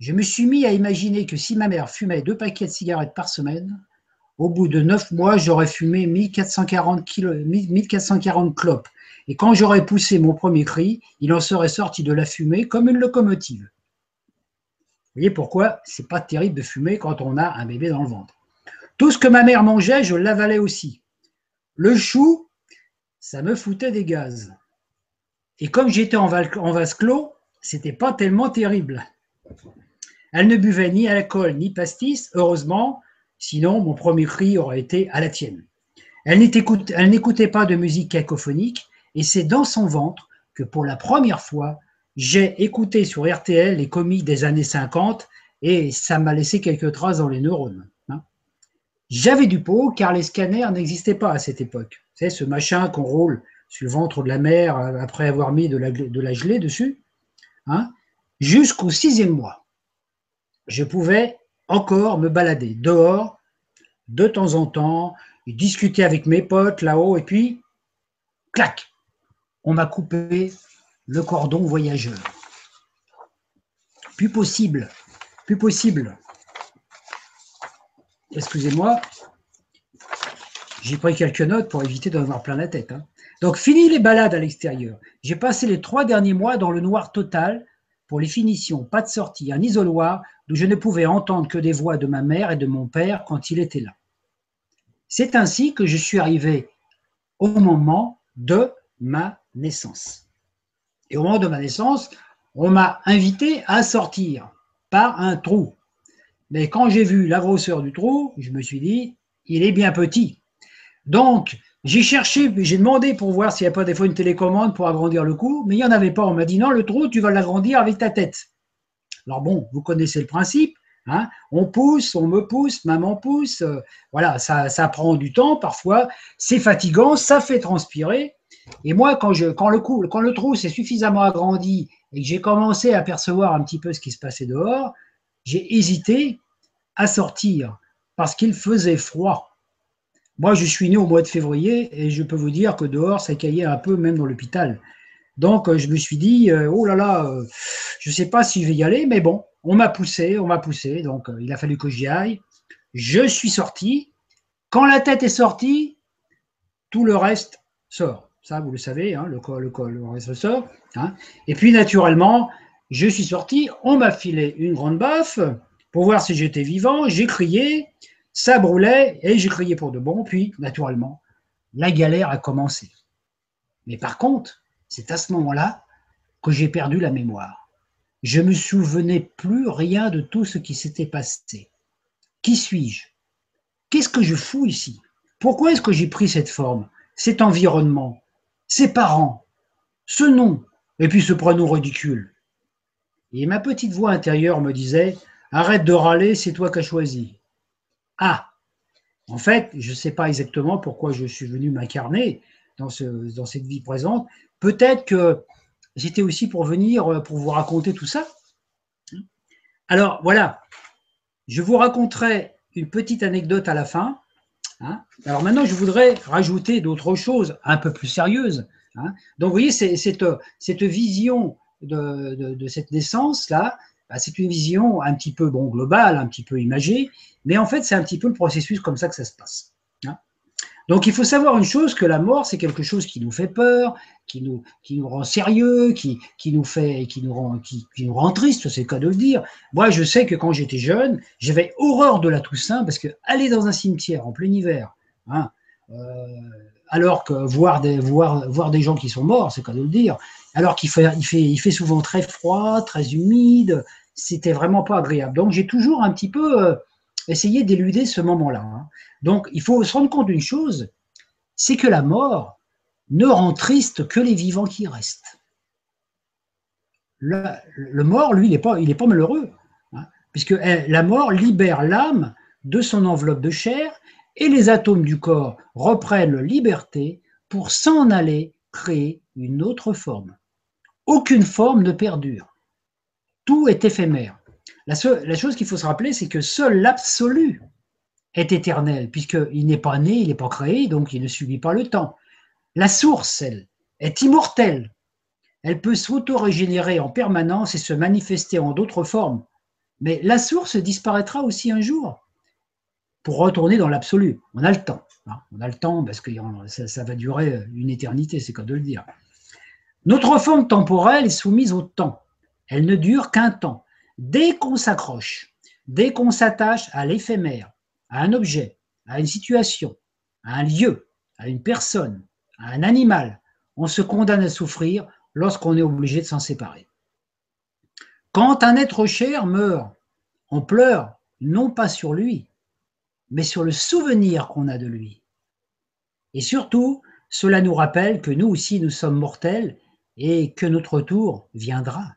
Je me suis mis à imaginer que si ma mère fumait deux paquets de cigarettes par semaine, au bout de neuf mois, j'aurais fumé 1440, kilo, 1440 clopes. Et quand j'aurais poussé mon premier cri, il en serait sorti de la fumée comme une locomotive. Vous voyez pourquoi c'est pas terrible de fumer quand on a un bébé dans le ventre. Tout ce que ma mère mangeait, je l'avalais aussi. Le chou, ça me foutait des gaz. Et comme j'étais en, vase clos, c'était pas tellement terrible. Elle ne buvait ni alcool ni pastis, heureusement, sinon mon premier cri aurait été à la tienne. Elle n'écoutait pas de musique cacophonique, et c'est dans son ventre que pour la première fois, j'ai écouté sur RTL les comiques des années 50, et ça m'a laissé quelques traces dans les neurones. Hein. J'avais du pot car les scanners n'existaient pas à cette époque. C'est ce machin qu'on roule sur le ventre de la mère après avoir mis de la, gelée dessus, hein, jusqu'au sixième mois. Je pouvais encore me balader dehors de temps en temps, discuter avec mes potes là-haut, et puis, clac, on m'a coupé le cordon voyageur. Plus possible, plus possible. Excusez-moi, j'ai pris quelques notes pour éviter d'en avoir plein la tête. Hein. Donc, fini les balades à l'extérieur. J'ai passé les trois derniers mois dans le noir total pour les finitions, pas de sortie, un isoloir d'où je ne pouvais entendre que des voix de ma mère et de mon père quand il était là. C'est ainsi que je suis arrivé au moment de ma naissance. Et au moment de ma naissance, on m'a invité à sortir par un trou. Mais quand j'ai vu la grosseur du trou, je me suis dit, il est bien petit. Donc, j'ai cherché, j'ai demandé pour voir s'il n'y a pas des fois une télécommande pour agrandir le cou, mais il n'y en avait pas. On m'a dit non, le trou, tu vas l'agrandir avec ta tête. Alors bon, vous connaissez le principe. Hein on pousse, on me pousse, maman pousse. Euh, voilà, ça, prend du temps parfois. C'est fatigant, ça fait transpirer. Et moi, quand, le, le trou s'est suffisamment agrandi et que j'ai commencé à percevoir un petit peu ce qui se passait dehors, j'ai hésité à sortir parce qu'il faisait froid. Moi, je suis né au mois de février et je peux vous dire que dehors, ça caillait un peu, même dans l'hôpital. Donc, euh, je me suis dit, euh, oh là là, euh, je ne sais pas si je vais y aller, mais bon, on m'a poussé, on m'a poussé, donc il a fallu que j'y aille. Je suis sorti. Quand la tête est sortie, tout le reste sort. Ça, vous le savez, hein, le, col, le, col, le reste sort. Hein. Et puis, naturellement, je suis sorti, on m'a filé une grande baffe pour voir si j'étais vivant. J'ai crié, ça brûlait et j'ai crié pour de bon. Puis, naturellement, la galère a commencé. Mais par contre, c'est à ce moment-là que j'ai perdu la mémoire. Je me souvenais plus rien de tout ce qui s'était passé. Qui suis-je? Qu'est-ce que je fous ici? Pourquoi est-ce que j'ai pris cette forme, cet environnement, ces parents, ce nom, et puis ce prénom ridicule Et ma petite voix intérieure me disait Arrête de râler, c'est toi qui as choisi. Ah, en fait, je ne sais pas exactement pourquoi je suis venu m'incarner dans, dans cette vie présente. Peut-être que j'étais aussi pour venir euh, pour vous raconter tout ça. Alors voilà, je vous raconterai une petite anecdote à la fin. Hein. Alors maintenant, je voudrais rajouter d'autres choses un peu plus sérieuses. Hein. Donc vous voyez, cette, cette vision de, de cette naissance-là, bah, c'est une vision un petit peu bon, globale, un petit peu imagée, mais en fait, c'est un petit peu le processus comme ça que ça se passe. Hein. Donc, il faut savoir une chose, que la mort, c'est quelque chose qui nous fait peur, qui nous, qui nous rend sérieux, qui, qui nous fait, qui nous rend, qui, nous rend triste, c'est le cas de le dire. Moi, je sais que quand j'étais jeune, j'avais horreur de la Toussaint, parce que aller dans un cimetière en plein hiver, hein, euh, alors que voir des, voir, voir des gens qui sont morts, c'est le cas de le dire, alors qu'il fait, il fait, il fait souvent très froid, très humide, c'était vraiment pas agréable. Donc j'ai toujours un petit peu euh, essayé d'éluder ce moment-là. Hein. Donc il faut se rendre compte d'une chose, c'est que la mort ne rend triste que les vivants qui restent. le, mort, lui, il n'est pas, pas malheureux, hein, puisque eh, la mort libère l'âme de son enveloppe de chair et les atomes du corps reprennent liberté pour s'en aller créer une autre forme. Aucune forme ne perdure. Tout est éphémère. La, la chose qu'il faut se rappeler, c'est que seul l'absolu est éternel, puisqu'il n'est pas né, il n'est pas créé, donc il ne subit pas le temps. La source, elle, est immortelle. Elle peut s'auto-régénérer en permanence et se manifester en d'autres formes. Mais la source disparaîtra aussi un jour pour retourner dans l'absolu. On a le temps. Hein. On a le temps parce que ça, va durer une éternité, c'est quoi de le dire. Notre forme temporelle est soumise au temps. Elle ne dure qu'un temps. Dès qu'on s'accroche, dès qu'on s'attache à l'éphémère, à un objet, à une situation, à un lieu, à une personne, à un animal, on se condamne à souffrir lorsqu'on est obligé de s'en séparer. Quand un être cher meurt, on pleure non pas sur lui, mais sur le souvenir qu'on a de lui. Et surtout, cela nous rappelle que nous aussi nous sommes mortels et que notre tour viendra.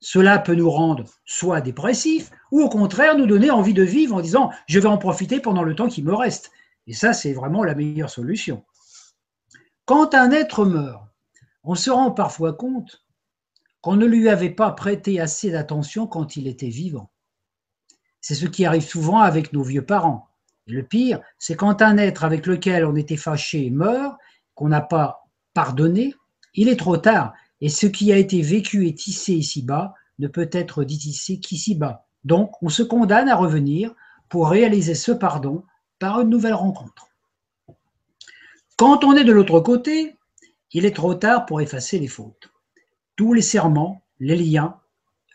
Cela peut nous rendre soit dépressifs, ou au contraire nous donner envie de vivre en disant je vais en profiter pendant le temps qui me reste. Et ça, c'est vraiment la meilleure solution. Quand un être meurt, on se rend parfois compte qu'on ne lui avait pas prêté assez d'attention quand il était vivant. C'est ce qui arrive souvent avec nos vieux parents. Et le pire, c'est quand un être avec lequel on était fâché meurt, qu'on n'a pas pardonné, il est trop tard, et ce qui a été vécu et tissé ici-bas ne peut être tissé qu'ici-bas. Donc, on se condamne à revenir pour réaliser ce pardon par une nouvelle rencontre. Quand on est de l'autre côté, il est trop tard pour effacer les fautes. Tous les serments, les liens,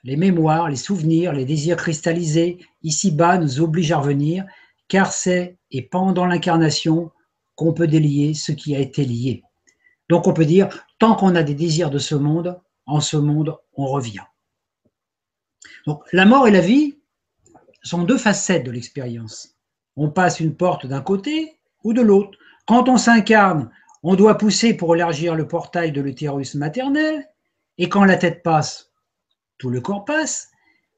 les mémoires, les souvenirs, les désirs cristallisés ici-bas nous obligent à revenir, car c'est et pendant l'incarnation qu'on peut délier ce qui a été lié. Donc on peut dire, tant qu'on a des désirs de ce monde, en ce monde, on revient. Donc la mort et la vie sont deux facettes de l'expérience. On passe une porte d'un côté ou de l'autre. Quand on s'incarne, on doit pousser pour élargir le portail de l'utérus maternel, et quand la tête passe, tout le corps passe.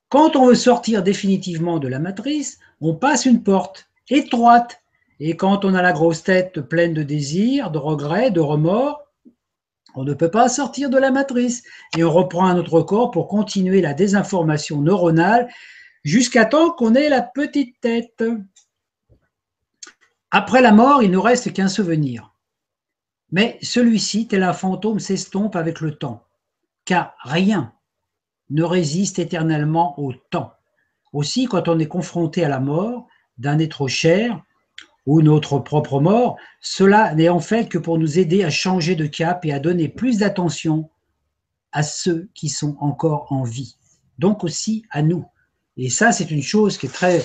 Quand on veut sortir définitivement de la matrice, on passe une porte étroite, et quand on a la grosse tête pleine de désirs, de regrets, de remords, on ne peut pas sortir de la matrice et on reprend un autre corps pour continuer la désinformation neuronale jusqu'à temps qu'on ait la petite tête. Après la mort, il ne reste qu'un souvenir. Mais celui-ci, tel un fantôme, s'estompe avec le temps, car rien ne résiste éternellement au temps. Aussi, quand on est confronté à la mort d'un être cher, ou notre propre mort, cela n'est en fait que pour nous aider à changer de cap et à donner plus d'attention à ceux qui sont encore en vie, donc aussi à nous. Et ça, c'est une chose qui est très,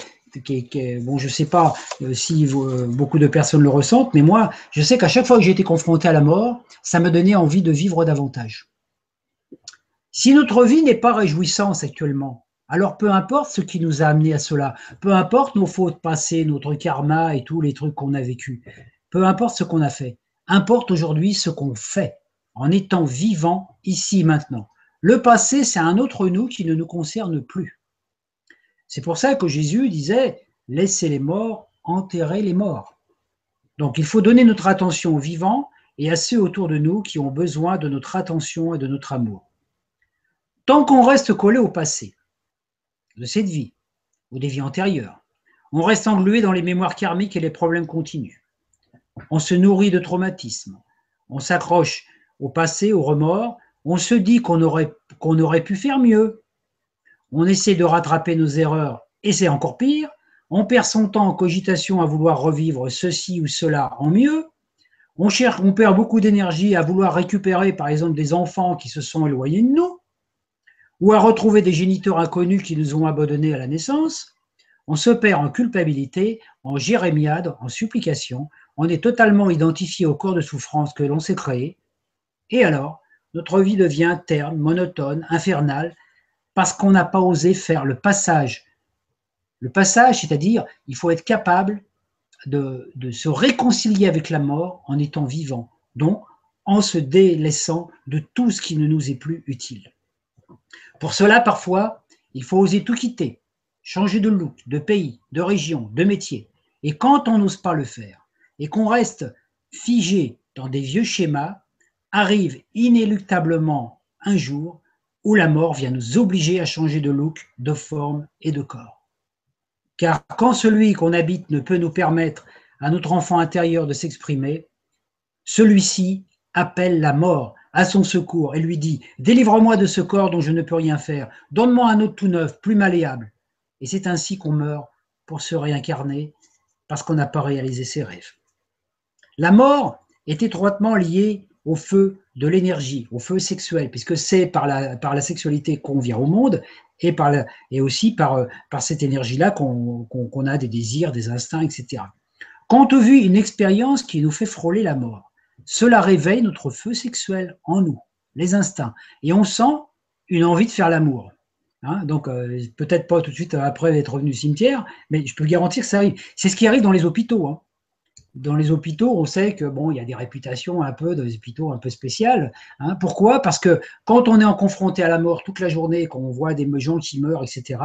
bon, je ne sais pas euh, si euh, beaucoup de personnes le ressentent, mais moi, je sais qu'à chaque fois que j'ai été confronté à la mort, ça me donnait envie de vivre davantage. Si notre vie n'est pas réjouissante actuellement, alors peu importe ce qui nous a amené à cela, peu importe nos fautes passées, notre karma et tous les trucs qu'on a vécus, peu importe ce qu'on a fait, importe aujourd'hui ce qu'on fait en étant vivant ici maintenant. Le passé, c'est un autre nous qui ne nous concerne plus. C'est pour ça que Jésus disait, laissez les morts enterrer les morts. Donc il faut donner notre attention aux vivants et à ceux autour de nous qui ont besoin de notre attention et de notre amour. Tant qu'on reste collé au passé, de cette vie ou des vies antérieures. On reste englué dans les mémoires karmiques et les problèmes continus. On se nourrit de traumatismes. On s'accroche au passé, au remords. On se dit qu'on aurait, qu'on aurait pu faire mieux. On essaie de rattraper nos erreurs et c'est encore pire. On perd son temps en cogitation à vouloir revivre ceci ou cela en mieux. On, cherche, on perd beaucoup d'énergie à vouloir récupérer, par exemple, des enfants qui se sont éloignés de nous ou à retrouver des géniteurs inconnus qui nous ont abandonnés à la naissance, on se perd en culpabilité, en jérémiade, en supplication, on est totalement identifié au corps de souffrance que l'on s'est créé, et alors notre vie devient terne, monotone, infernale, parce qu'on n'a pas osé faire le passage. Le passage, c'est-à-dire, il faut être capable de, de, se réconcilier avec la mort en étant vivant, donc en se délaissant de tout ce qui ne nous est plus utile. Pour cela, parfois, il faut oser tout quitter, changer de look, de pays, de région, de métier. Et quand on n'ose pas le faire et qu'on reste figé dans des vieux schémas, arrive inéluctablement un jour où la mort vient nous obliger à changer de look, de forme et de corps. Car quand celui qu'on habite ne peut nous permettre à notre enfant intérieur de s'exprimer, celui-ci appelle la mort à son secours et lui dit Délivre-moi de ce corps dont je ne peux rien faire, donne-moi un autre tout neuf, plus malléable. Et c'est ainsi qu'on meurt pour se réincarner parce qu'on n'a pas réalisé ses rêves. La mort est étroitement liée au feu de l'énergie, au feu sexuel, puisque c'est par la, sexualité qu'on vient au monde et, aussi par, cette énergie-là qu'on a des désirs, des instincts, etc. Compte vu une expérience qui nous fait frôler la mort, cela réveille notre feu sexuel en nous, les instincts, et on sent une envie de faire l'amour. Hein. donc, euh, peut-être pas tout de suite après être revenu au cimetière, mais je peux garantir que ça arrive. C'est ce qui arrive dans les hôpitaux. Hein dans les hôpitaux, on sait que bon, il y a des réputations un peu des hôpitaux un peu spéciales. Hein. Pourquoi? Parce que quand on est en confronté à la mort toute la journée, quand on voit des gens qui meurent, etc.,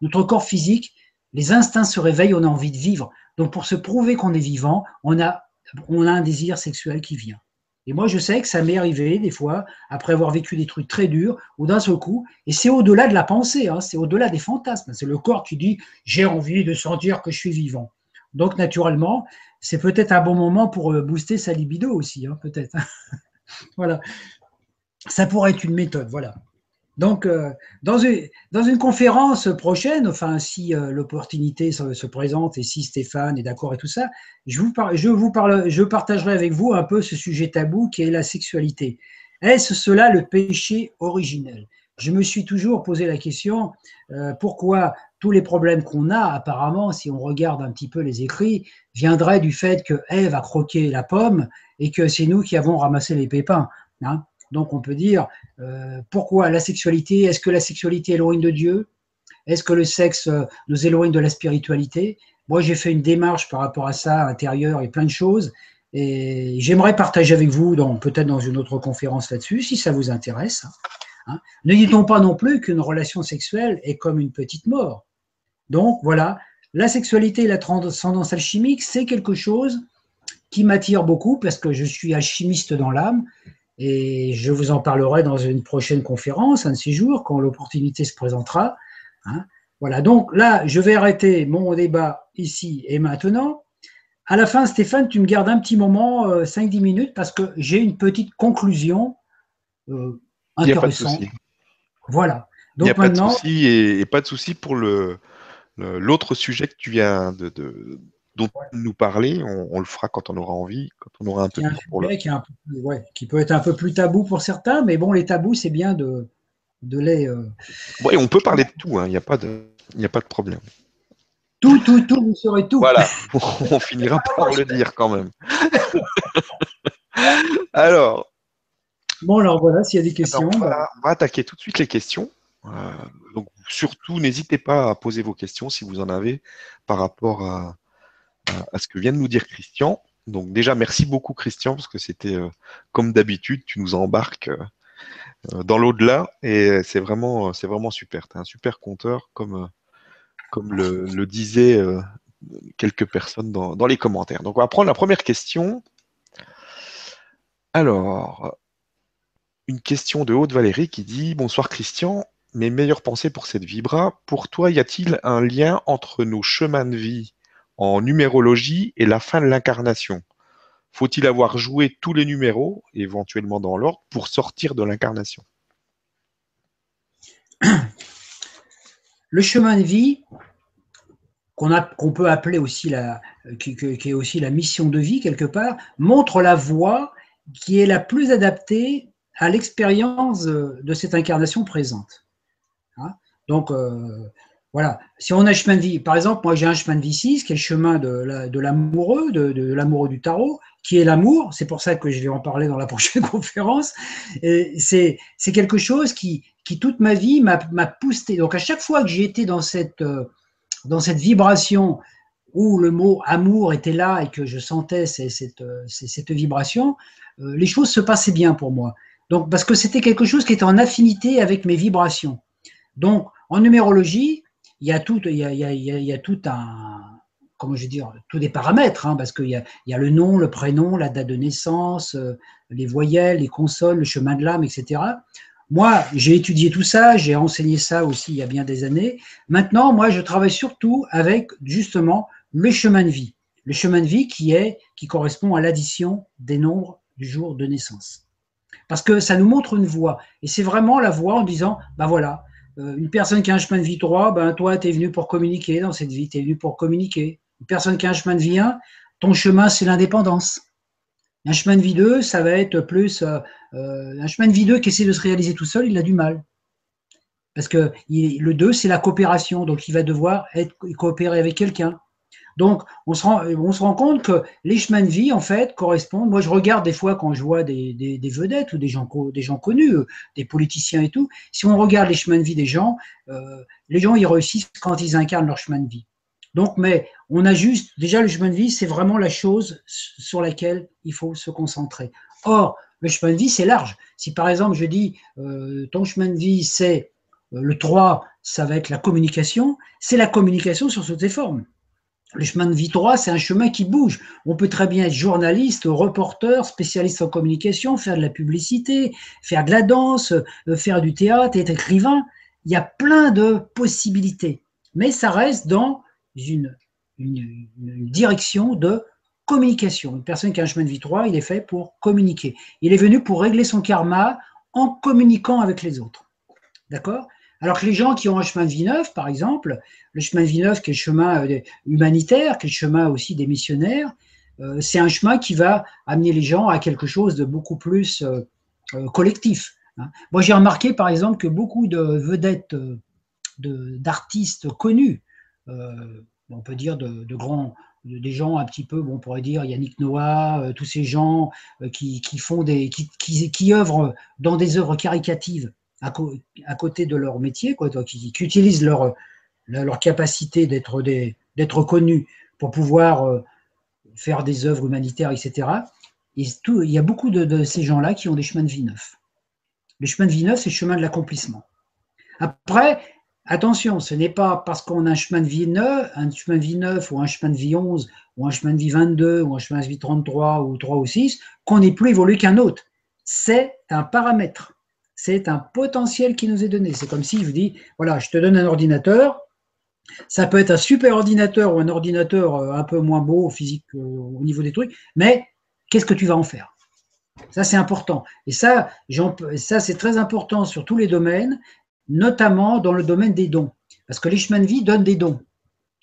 notre corps physique, les instincts se réveillent, on a envie de vivre. Donc pour se prouver qu'on est vivant, on a, on a un désir sexuel qui vient. Et moi, je sais que ça m'est arrivé des fois, après avoir vécu des trucs très durs, ou d'un seul coup, et c'est au-delà de la pensée, hein, c'est au-delà des fantasmes. C'est le corps qui dit j'ai envie de sentir que je suis vivant. Donc naturellement, c'est peut-être un bon moment pour euh, booster sa libido aussi, hein, peut-être. voilà. Ça pourrait être une méthode, voilà. Donc, euh, dans, une, conférence prochaine, enfin, si euh, l'opportunité se, présente et si Stéphane est d'accord et tout ça, je, vous partagerai avec vous un peu ce sujet tabou qui est la sexualité. Est-ce cela le péché originel? Je me suis toujours posé la question pourquoi tous les problèmes qu'on a, apparemment, si on regarde un petit peu les écrits, viendraient du fait que Ève a croqué la pomme et que c'est nous qui avons ramassé les pépins. Hein? Donc on peut dire, euh, pourquoi la sexualité Est-ce que la sexualité éloigne de Dieu? Est-ce que le sexe euh, nous éloigne de la spiritualité? Moi j'ai fait une démarche par rapport à ça, intérieure et plein de choses. Et j'aimerais partager avec vous, peut-être dans une autre conférence là-dessus, si ça vous intéresse. Hein. Ne dit-on pas non plus qu'une relation sexuelle est comme une petite mort donc voilà, la sexualité et la transcendance alchimique, c'est quelque chose qui m'attire beaucoup parce que je suis alchimiste dans l'âme et je vous en parlerai dans une prochaine conférence, un de ces jours, quand l'opportunité se présentera. Hein. Voilà, donc là, je vais arrêter mon débat ici et maintenant. À la fin, Stéphane, tu me gardes un petit moment, 5-10 euh, minutes, parce que j'ai une petite conclusion euh, intéressante. Voilà. Donc Il n'y a pas de souci et, pas de souci pour le, L'autre sujet que tu viens de, dont nous parler, on, le fera quand on aura envie, quand on aura un peu de pour qui, peut être un peu plus tabou pour certains, mais bon, les tabous, c'est bien de, de les. Euh, oui, on peut parler de tout, hein, il n'y a, pas de, a pas de problème. Tout, tout, tout, vous saurez tout. Voilà, on finira par le dire quand même. alors. Bon, alors voilà, s'il y a des questions. on, va, attaquer tout de suite les questions. Euh, donc surtout, n'hésitez pas à poser vos questions si vous en avez par rapport à, ce que vient de nous dire Christian. Donc déjà, merci beaucoup Christian, parce que c'était euh, comme d'habitude, tu nous embarques euh, euh, dans l'au-delà et c'est vraiment, c'est vraiment super. Tu es un super compteur, comme, comme le, disaient quelques personnes dans, dans, les commentaires. Donc on va prendre la première question. Alors, une question de Haute-Valérie qui dit Bonsoir Christian, mes meilleures pensées pour cette vibra. Pour toi, y a-t-il un lien entre nos chemins de vie? En numérologie et la fin de l'incarnation Faut-il avoir joué tous les numéros, éventuellement dans l'ordre, pour sortir de l'incarnation? Le chemin de vie, qu'on peut appeler aussi la, qui, est aussi la mission de vie quelque part, montre la voie qui est la plus adaptée à l'expérience de cette incarnation présente. Hein? Donc, euh, voilà. Si on a un chemin de vie, par exemple, moi j'ai un chemin de vie 6, qui est le chemin de l'amoureux, de, l'amoureux du tarot, qui est l'amour. C'est pour ça que je vais en parler dans la prochaine conférence. C'est quelque chose qui, toute ma vie, m'a poussé. Donc, à chaque fois que j'ai été dans cette, euh, dans cette vibration où le mot amour était là et que je sentais cette, cette vibration, euh, les choses se passaient bien pour moi. Donc, parce que c'était quelque chose qui était en affinité avec mes vibrations. Donc, en numérologie, il y a tout, il y a, tout un, comment je veux dire, tous des paramètres, hein, parce qu'il y a, le nom, le prénom, la date de naissance, euh, les voyelles, les consoles, le chemin de l'âme, etc. Moi, j'ai étudié tout ça, j'ai enseigné ça aussi il y a bien des années. Maintenant, moi, je travaille surtout avec justement le chemin de vie. Le chemin de vie qui est, qui correspond à l'addition des nombres du jour de naissance. Parce que ça nous montre une voie. Et c'est vraiment la voie en disant, ben voilà, euh, une personne qui a un chemin de vie 3, ben toi, tu es venu pour communiquer dans cette vie, tu es venu pour communiquer. Une personne qui a un chemin de vie 1, ton chemin, c'est l'indépendance. Un chemin de vie 2, ça va être plus. Euh, euh, un chemin de vie 2 qui essaie de se réaliser tout seul, il a du mal. Parce que le 2, c'est la coopération. Donc, il va devoir être, coopérer avec quelqu'un. Donc, on se, rend, on se rend compte que les chemins de vie, en fait, correspondent. Moi, je regarde des fois quand je vois des, vedettes ou des gens, connus, euh, des politiciens et tout. Si on regarde les chemins de vie des gens, les gens, ils réussissent quand ils incarnent leur chemin de vie. Donc, mais on a juste, déjà, le chemin de vie, c'est vraiment la chose sur laquelle il faut se concentrer. Or, le chemin de vie, c'est large. Si par exemple, je dis, euh, ton chemin de vie, c'est euh, le 3, ça va être la communication, c'est la communication sur toutes ses formes. Le chemin de vie 3, c'est un chemin qui bouge. On peut très bien être journaliste, reporter, spécialiste en communication, faire de la publicité, faire de la danse, euh, faire du théâtre, être écrivain. Il y a plein de possibilités. Mais ça reste dans une, direction de communication. Une personne qui a un chemin de vie 3, il est fait pour communiquer. Il est venu pour régler son karma en communiquant avec les autres. D'accord? Alors que les gens qui ont un chemin de vie 9, par exemple, le chemin de vie 9 qui est le chemin euh, humanitaire, qui est le chemin aussi des missionnaires, euh, c'est un chemin qui va amener les gens à quelque chose de beaucoup plus euh, collectif. Hein. Moi, j'ai remarqué, par exemple, que beaucoup de vedettes d'artistes connus on peut dire de, grands, des gens un petit peu, bon, on pourrait dire Yannick Noah, tous ces gens euh, qui, font des, qui, qui, œuvrent dans des œuvres caricatives à, côté de leur métier, quoi, qui, utilisent leur, leur capacité d'être d'être connus pour pouvoir faire des œuvres humanitaires, etc. Il y a beaucoup de, de ces gens-là qui ont des chemins de vie neufs. Le chemin de vie neuf, c'est le chemin de l'accomplissement. Après, Attention, ce n'est pas parce qu'on a un chemin de vie neuf, un chemin de vie neuf ou un chemin de vie 11 ou un chemin de vie 22 ou un chemin de vie 33 ou 3 ou 6 qu'on n'est plus évolué qu'un autre. C'est un paramètre. C'est un potentiel qui nous est donné. C'est comme si je vous dis, voilà, je te donne un ordinateur. Ça peut être un super ordinateur ou un ordinateur euh, un peu moins beau physique euh, au niveau des trucs, mais qu'est-ce que tu vas en faire? Ça, c'est important. Et ça, ça c'est très important sur tous les domaines notamment dans le domaine des dons. Parce que les chemins de vie donnent des dons.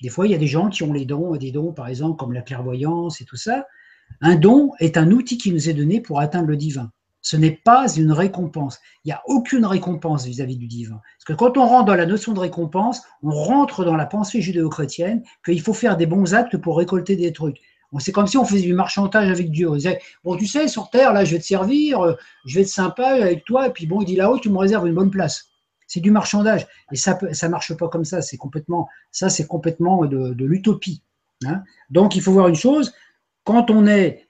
Des fois, il y a des gens qui ont les dons, des dons par exemple comme la clairvoyance et tout ça. Un don est un outil qui nous est donné pour atteindre le divin. Ce n'est pas une récompense. Il n'y a aucune récompense vis-à-vis du divin. Parce que quand on rentre dans la notion de récompense, on rentre dans la pensée judéo-chrétienne qu'il faut faire des bons actes pour récolter des trucs. C'est comme si on faisait du marchantage avec Dieu. On disait, bon, tu sais, sur Terre, là, je vais te servir, euh, je vais être sympa avec toi, et puis bon, il dit là-haut, tu me réserves une bonne place. C'est du marchandage. Et ça ne marche pas comme ça. C'est complètement, ça, c'est complètement de, l'utopie. Hein. Donc, il faut voir une chose. Quand on est,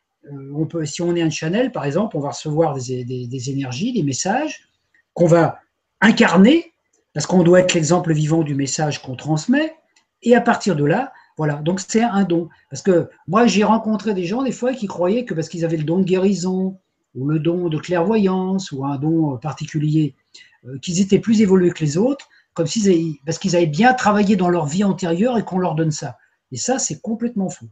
on peut, si on est un channel, par exemple, on va recevoir des, énergies, des messages qu'on va incarner, parce qu'on doit être l'exemple vivant du message qu'on transmet. Et à partir de là, voilà, donc c'est un don. Parce que moi, j'ai rencontré des gens, des fois, qui croyaient que parce qu'ils avaient le don de guérison, ou le don de clairvoyance, ou un don particulier euh, qu'ils étaient plus évolués que les autres, comme s'ils parce qu'ils avaient bien travaillé dans leur vie antérieure et qu'on leur donne ça. Et ça, c'est complètement faux.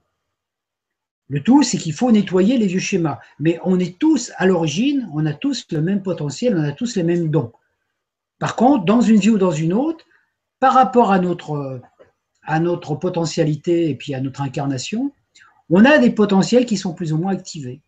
Le tout, c'est qu'il faut nettoyer les vieux schémas. Mais on est tous, à l'origine, on a tous le même potentiel, on a tous les mêmes dons. Par contre, dans une vie ou dans une autre, par rapport à notre, à notre potentialité et puis à notre incarnation, on a des potentiels qui sont plus ou moins activés.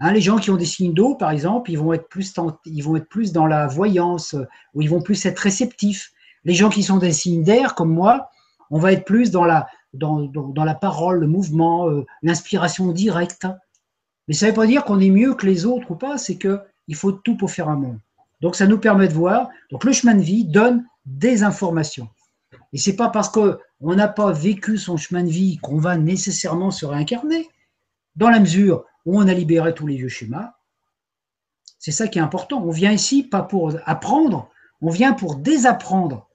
Hein, les gens qui ont des signes d'eau, par exemple, ils vont, être plus ils vont être plus dans la voyance, ou ils vont plus être réceptifs. Les gens qui sont des signes d'air, comme moi, on va être plus dans la, dans, la parole, le mouvement, euh, l'inspiration directe. Mais ça ne veut pas dire qu'on est mieux que les autres ou pas, c'est qu'il faut tout pour faire un monde. Donc ça nous permet de voir. Donc le chemin de vie donne des informations. Et c'est pas parce qu'on n'a pas vécu son chemin de vie qu'on va nécessairement se réincarner. Dans la mesure où on a libéré tous les vieux schémas. C'est ça qui est important. On vient ici pas pour apprendre, on vient pour désapprendre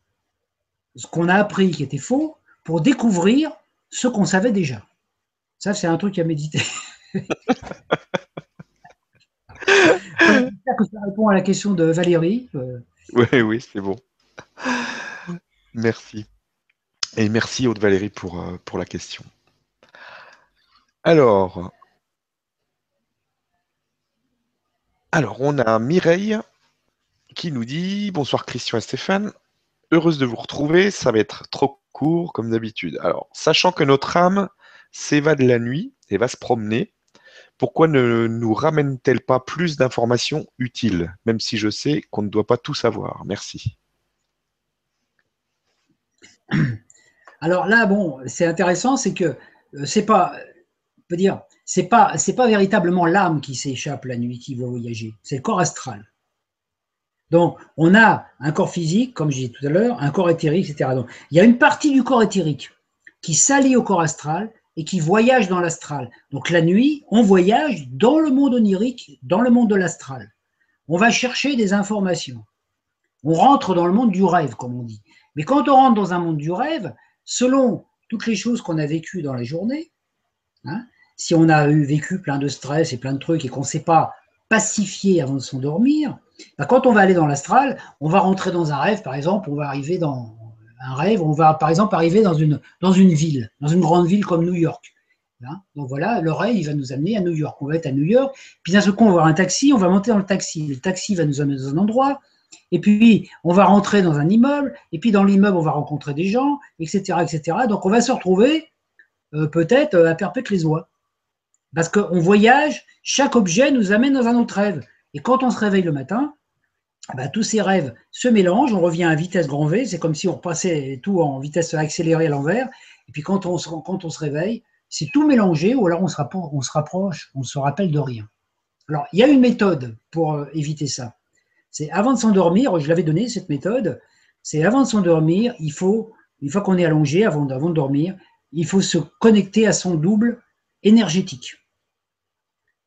ce qu'on a appris qui était faux pour découvrir ce qu'on savait déjà. Ça, c'est un truc à méditer. J'espère que ça répond à la question de Valérie. Euh. Oui, oui, c'est bon. Merci. Et merci Aude Valérie pour, euh, pour la question. Alors, alors, on a Mireille qui nous dit Bonsoir Christian et Stéphane, heureuse de vous retrouver, ça va être trop court comme d'habitude. Alors, sachant que notre âme s'évade la nuit et va se promener, pourquoi ne nous ramène-t-elle pas plus d'informations utiles, même si je sais qu'on ne doit pas tout savoir? Merci. Alors là, bon, c'est intéressant, c'est que euh, c'est pas, peut dire, c'est pas, c'est pas véritablement l'âme qui s'échappe la nuit qui va voyager, c'est le corps astral. Donc, on a un corps physique, comme j'ai dit tout à l'heure, un corps éthérique, etc. Donc, il y a une partie du corps éthérique qui s'allie au corps astral et qui voyage dans l'astral. Donc, la nuit, on voyage dans le monde onirique, dans le monde de l'astral. On va chercher des informations. On rentre dans le monde du rêve, comme on dit. Mais quand on rentre dans un monde du rêve, selon toutes les choses qu'on a vécues dans la journée, hein, si on a eu vécu plein de stress et plein de trucs et qu'on ne s'est pas pacifié avant de s'endormir, bah, quand on va aller dans l'astral, on va rentrer dans un rêve, par exemple, on va arriver dans un rêve, on va par exemple arriver dans une, dans une ville, dans une grande ville comme New York. Hein? Donc voilà, le rêve, il va nous amener à New York. On va être à New York, puis d'un seul coup, on va avoir un taxi, on va monter dans le taxi. Le taxi va nous amener dans un endroit, et puis on va rentrer dans un immeuble, et puis dans l'immeuble, on va rencontrer des gens, etc. etc. Donc on va se retrouver euh, peut-être euh, à Perpète-les-Oies. Parce qu'on voyage, chaque objet nous amène dans un autre rêve. Et quand on se réveille le matin, bah, tous ces rêves se mélangent, on revient à vitesse grand V, c'est comme si on repassait tout en vitesse accélérée à l'envers. Et puis quand on se, quand on se réveille, c'est tout mélangé, ou alors on se, rapproche, on se se rappelle de rien. Alors, il y a une méthode pour euh, éviter ça. C'est avant de s'endormir, je l'avais donné cette méthode, c'est avant de s'endormir, il faut, une fois qu'on est allongé, avant, avant de dormir, il faut se connecter à son double énergétique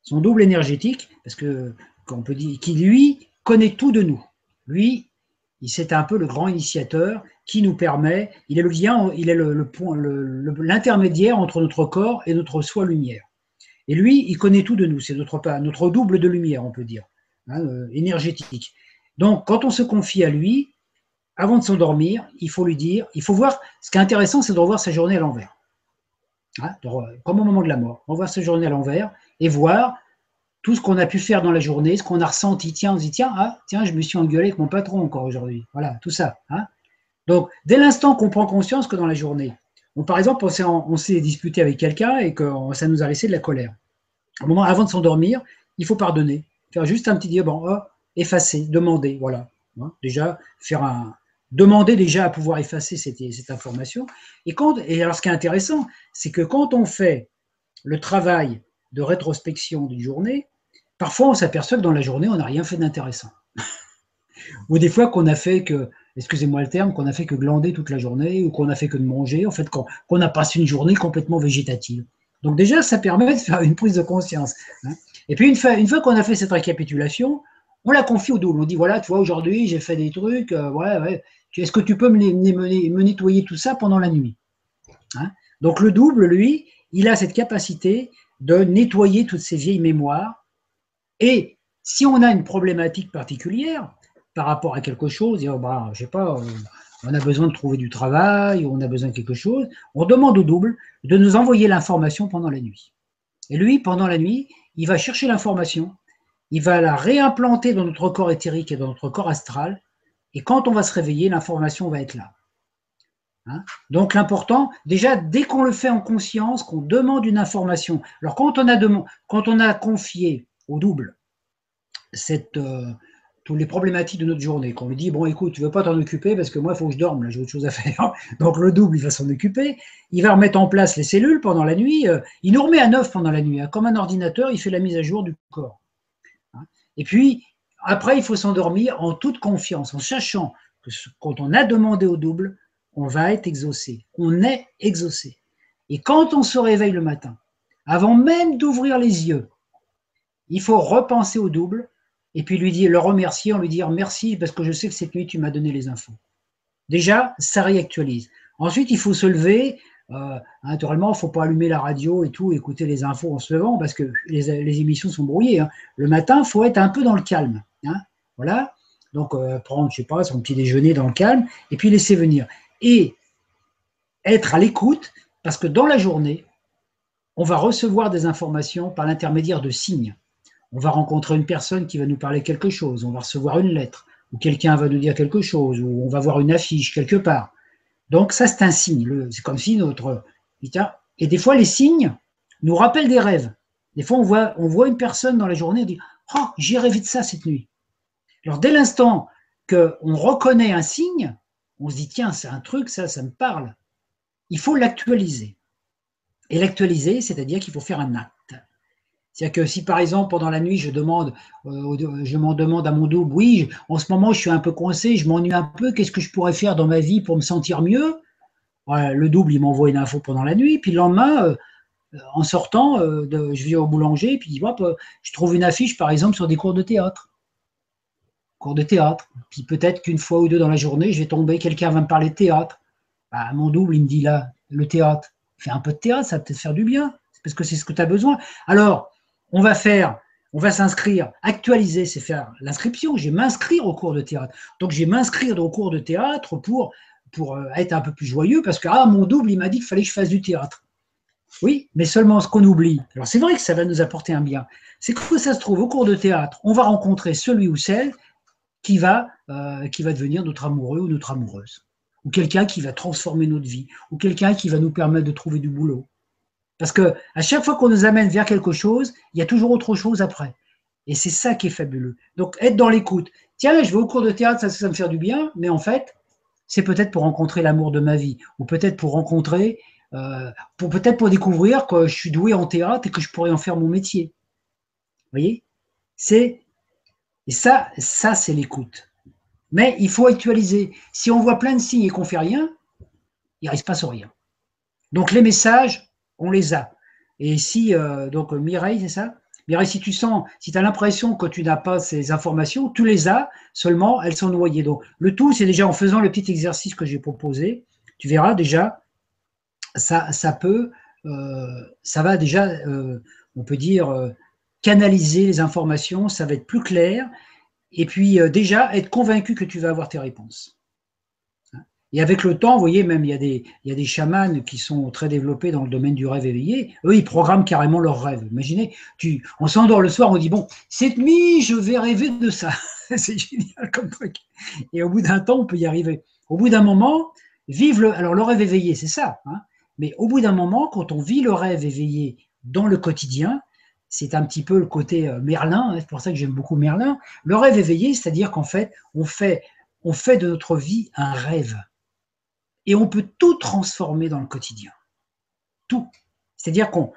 son double énergétique, parce que qui lui connaît tout de nous. Lui, c'est un peu le grand initiateur qui nous permet, il est le lien, il est le, l'intermédiaire entre notre corps et notre soi lumière. Et lui, il connaît tout de nous, c'est notre, notre double de lumière, on peut dire, hein, euh, énergétique. Donc, quand on se confie à lui, avant de s'endormir, il faut lui dire, il faut voir, ce qui est intéressant, c'est de revoir sa journée à l'envers. Hein, comme au moment de la mort, revoir sa journée à l'envers et voir tout ce qu'on a pu faire dans la journée, ce qu'on a ressenti. Tiens, on se dit, tiens, ah, tiens, je me suis engueulé avec mon patron encore aujourd'hui. Voilà, tout ça. Hein. Donc, dès l'instant qu'on prend conscience que dans la journée, par exemple, on s'est disputé avec quelqu'un et que ça nous a laissé de la colère. Au moment, avant de s'endormir, il faut pardonner. Faire juste un petit dire, bon, oh, effacer, demander, voilà. Hein. déjà, faire un, demander déjà à pouvoir effacer cette, cette information. Et, quand, et alors, ce qui est intéressant, c'est que quand on fait le travail de rétrospection d'une journée, parfois on s'aperçoit que dans la journée, on n'a rien fait d'intéressant. ou des fois qu'on a fait que, excusez-moi le terme, qu'on a fait que glander toute la journée, ou qu'on a fait que de manger, en fait, qu'on a passé une journée complètement végétative. Donc déjà, ça permet de faire une prise de conscience. Hein. Et puis une fois, qu'on a fait cette récapitulation, on la confie au double. On dit, voilà, tu vois, aujourd'hui, j'ai fait des trucs, euh. Est-ce que tu peux me, me, nettoyer tout ça pendant la nuit hein? Donc le double, lui, il a cette capacité de nettoyer toutes ces vieilles mémoires. Et si on a une problématique particulière par rapport à quelque chose, bah, je sais pas, on a besoin de trouver du travail, on a besoin de quelque chose, on demande au double de nous envoyer l'information pendant la nuit. Et lui, pendant la nuit, il va chercher l'information, il va la réimplanter dans notre corps éthérique et dans notre corps astral, et quand on va se réveiller, l'information va être là. Hein. Donc l'important, déjà, dès qu'on le fait en conscience, qu'on demande une information. Alors quand on a, quand on a confié au double euh, toutes les problématiques de notre journée, qu'on lui dit, bon écoute, tu ne veux pas t'en occuper parce que moi, il faut que je dorme, j'ai autre chose à faire. Donc le double, il va s'en occuper. Il va remettre en place les cellules pendant la nuit. Euh, il nous remet à neuf pendant la nuit. Hein. Comme un ordinateur, il fait la mise à jour du corps. Hein. Et puis, après, il faut s'endormir en toute confiance, en sachant que quand on a demandé au double, on va être exaucé. On est exaucé. Et quand on se réveille le matin, avant même d'ouvrir les yeux, il faut repenser au double et puis lui dire, le remercier en lui dire merci parce que je sais que cette nuit tu m'as donné les infos. Déjà, ça réactualise. Ensuite, il faut se lever. Euh, naturellement, il ne faut pas allumer la radio et tout, écouter les infos en se levant parce que les, émissions sont brouillées. Hein. Le matin, il faut être un peu dans le calme. Hein. Voilà. Donc, euh, prendre, je sais pas, son petit déjeuner dans le calme et puis laisser venir. Et être à l'écoute parce que dans la journée, on va recevoir des informations par l'intermédiaire de signes. On va rencontrer une personne qui va nous parler quelque chose, on va recevoir une lettre, ou quelqu'un va nous dire quelque chose, ou on va voir une affiche quelque part. Donc ça, c'est un signe. C'est comme si notre... Et des fois, les signes nous rappellent des rêves. Des fois, on voit, on voit une personne dans la journée, on dit « Oh, j'ai rêvé de ça cette nuit ». Alors, dès l'instant qu'on reconnaît un signe, on se dit « Tiens, c'est un truc, ça, ça me parle ». Il faut l'actualiser. Et l'actualiser, c'est-à-dire qu'il faut faire un acte. C'est-à-dire que si par exemple pendant la nuit je demande, euh, je m'en demande à mon double, oui, en ce moment je suis un peu coincé, je m'ennuie un peu, qu'est-ce que je pourrais faire dans ma vie pour me sentir mieux? Le double il m'envoie une info pendant la nuit, puis le lendemain, euh, en sortant, euh, je vais au boulanger, puis je trouve une affiche par exemple sur des cours de théâtre. De théâtre. Puis peut-être qu'une fois ou deux dans la journée, je vais tomber, quelqu'un va me parler de théâtre. Bah, mon double il me dit là, le théâtre. Fais un peu de théâtre, ça va peut-être faire du bien, parce que c'est ce que tu as besoin. Alors, on va faire, on va s'inscrire, actualiser, c'est faire l'inscription. Je vais m'inscrire au cours de théâtre. Donc, je vais m'inscrire au cours de théâtre pour, pour euh, être un peu plus joyeux, parce que ah, mon double, il m'a dit qu'il fallait que je fasse du théâtre. Oui, mais seulement ce qu'on oublie. Alors, c'est vrai que ça va nous apporter un bien. C'est que ça se trouve, au cours de théâtre, on va rencontrer celui ou celle qui va, euh, qui va devenir notre amoureux ou notre amoureuse ou quelqu'un qui va transformer notre vie, ou quelqu'un qui va nous permettre de trouver du boulot. Parce que à chaque fois qu'on nous amène vers quelque chose, il y a toujours autre chose après. Et c'est ça qui est fabuleux. Donc être dans l'écoute. Tiens, je vais au cours de théâtre, ça, ça me fait du bien, mais en fait, c'est peut-être pour rencontrer l'amour de ma vie, ou peut-être pour rencontrer, euh, pour peut-être pour découvrir que je suis doué en théâtre et que je pourrais en faire mon métier. Vous voyez? C'est et ça, ça c'est l'écoute. Mais il faut actualiser. Si on voit plein de signes et qu'on fait rien, il ne se passe rien. Donc les messages, on les a. Et si, euh, donc Mireille, c'est ça? Mireille, si tu sens, si tu as l'impression que tu n'as pas ces informations, tu les as, seulement elles sont noyées. Donc le tout, c'est déjà en faisant le petit exercice que j'ai proposé, tu verras déjà, ça, ça peut, euh, ça va déjà, euh, on peut dire, canaliser les informations, ça va être plus clair, et puis euh, déjà être convaincu que tu vas avoir tes réponses. Et avec le temps, vous voyez, même il y, a des, il y a des chamans qui sont très développés dans le domaine du rêve éveillé. Eux, ils programment carrément leurs rêves. Imaginez, tu, on s'endort le soir, on dit bon, cette nuit, je vais rêver de ça. C'est génial comme truc. Et au bout d'un temps, on peut y arriver. Au bout d'un moment, vivre le. Alors, le rêve éveillé, c'est ça. Hein. mais au bout d'un moment, quand on vit le rêve éveillé dans le quotidien, c'est un petit peu le côté euh, Merlin, hein, c'est pour ça que j'aime beaucoup Merlin. Le rêve éveillé, c'est-à-dire qu'en fait on, fait, de notre vie un rêve. Et on peut tout transformer dans le quotidien. Tout. C'est-à-dire qu'on.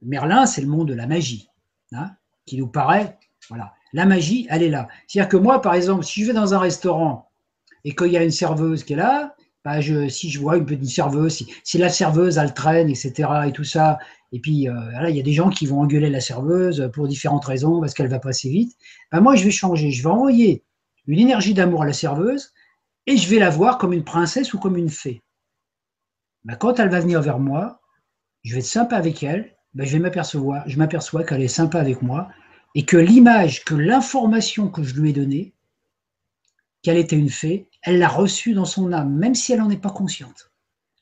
Merlin, c'est le monde de la magie, hein, qui nous paraît. Voilà. La magie, elle est là. C'est-à-dire que moi, par exemple, si je vais dans un restaurant et qu'il y a une serveuse qui est là, bah si je vois une petite serveuse, si, la serveuse elle traîne, etc. et tout ça, et puis euh, il y a des gens qui vont engueuler la serveuse pour différentes raisons, parce qu'elle va passer vite. Ben, moi, je vais changer. Je vais envoyer une énergie d'amour à la serveuse et je vais la voir comme une princesse ou comme une fée. Ben, quand elle va venir vers moi, je vais être sympa avec elle. Ben, je vais m'apercevoir, je m'aperçois qu'elle est sympa avec moi et que l'image, que l'information que je lui ai donnée, qu'elle était une fée, elle l'a reçue dans son âme, même si elle n'en est pas consciente.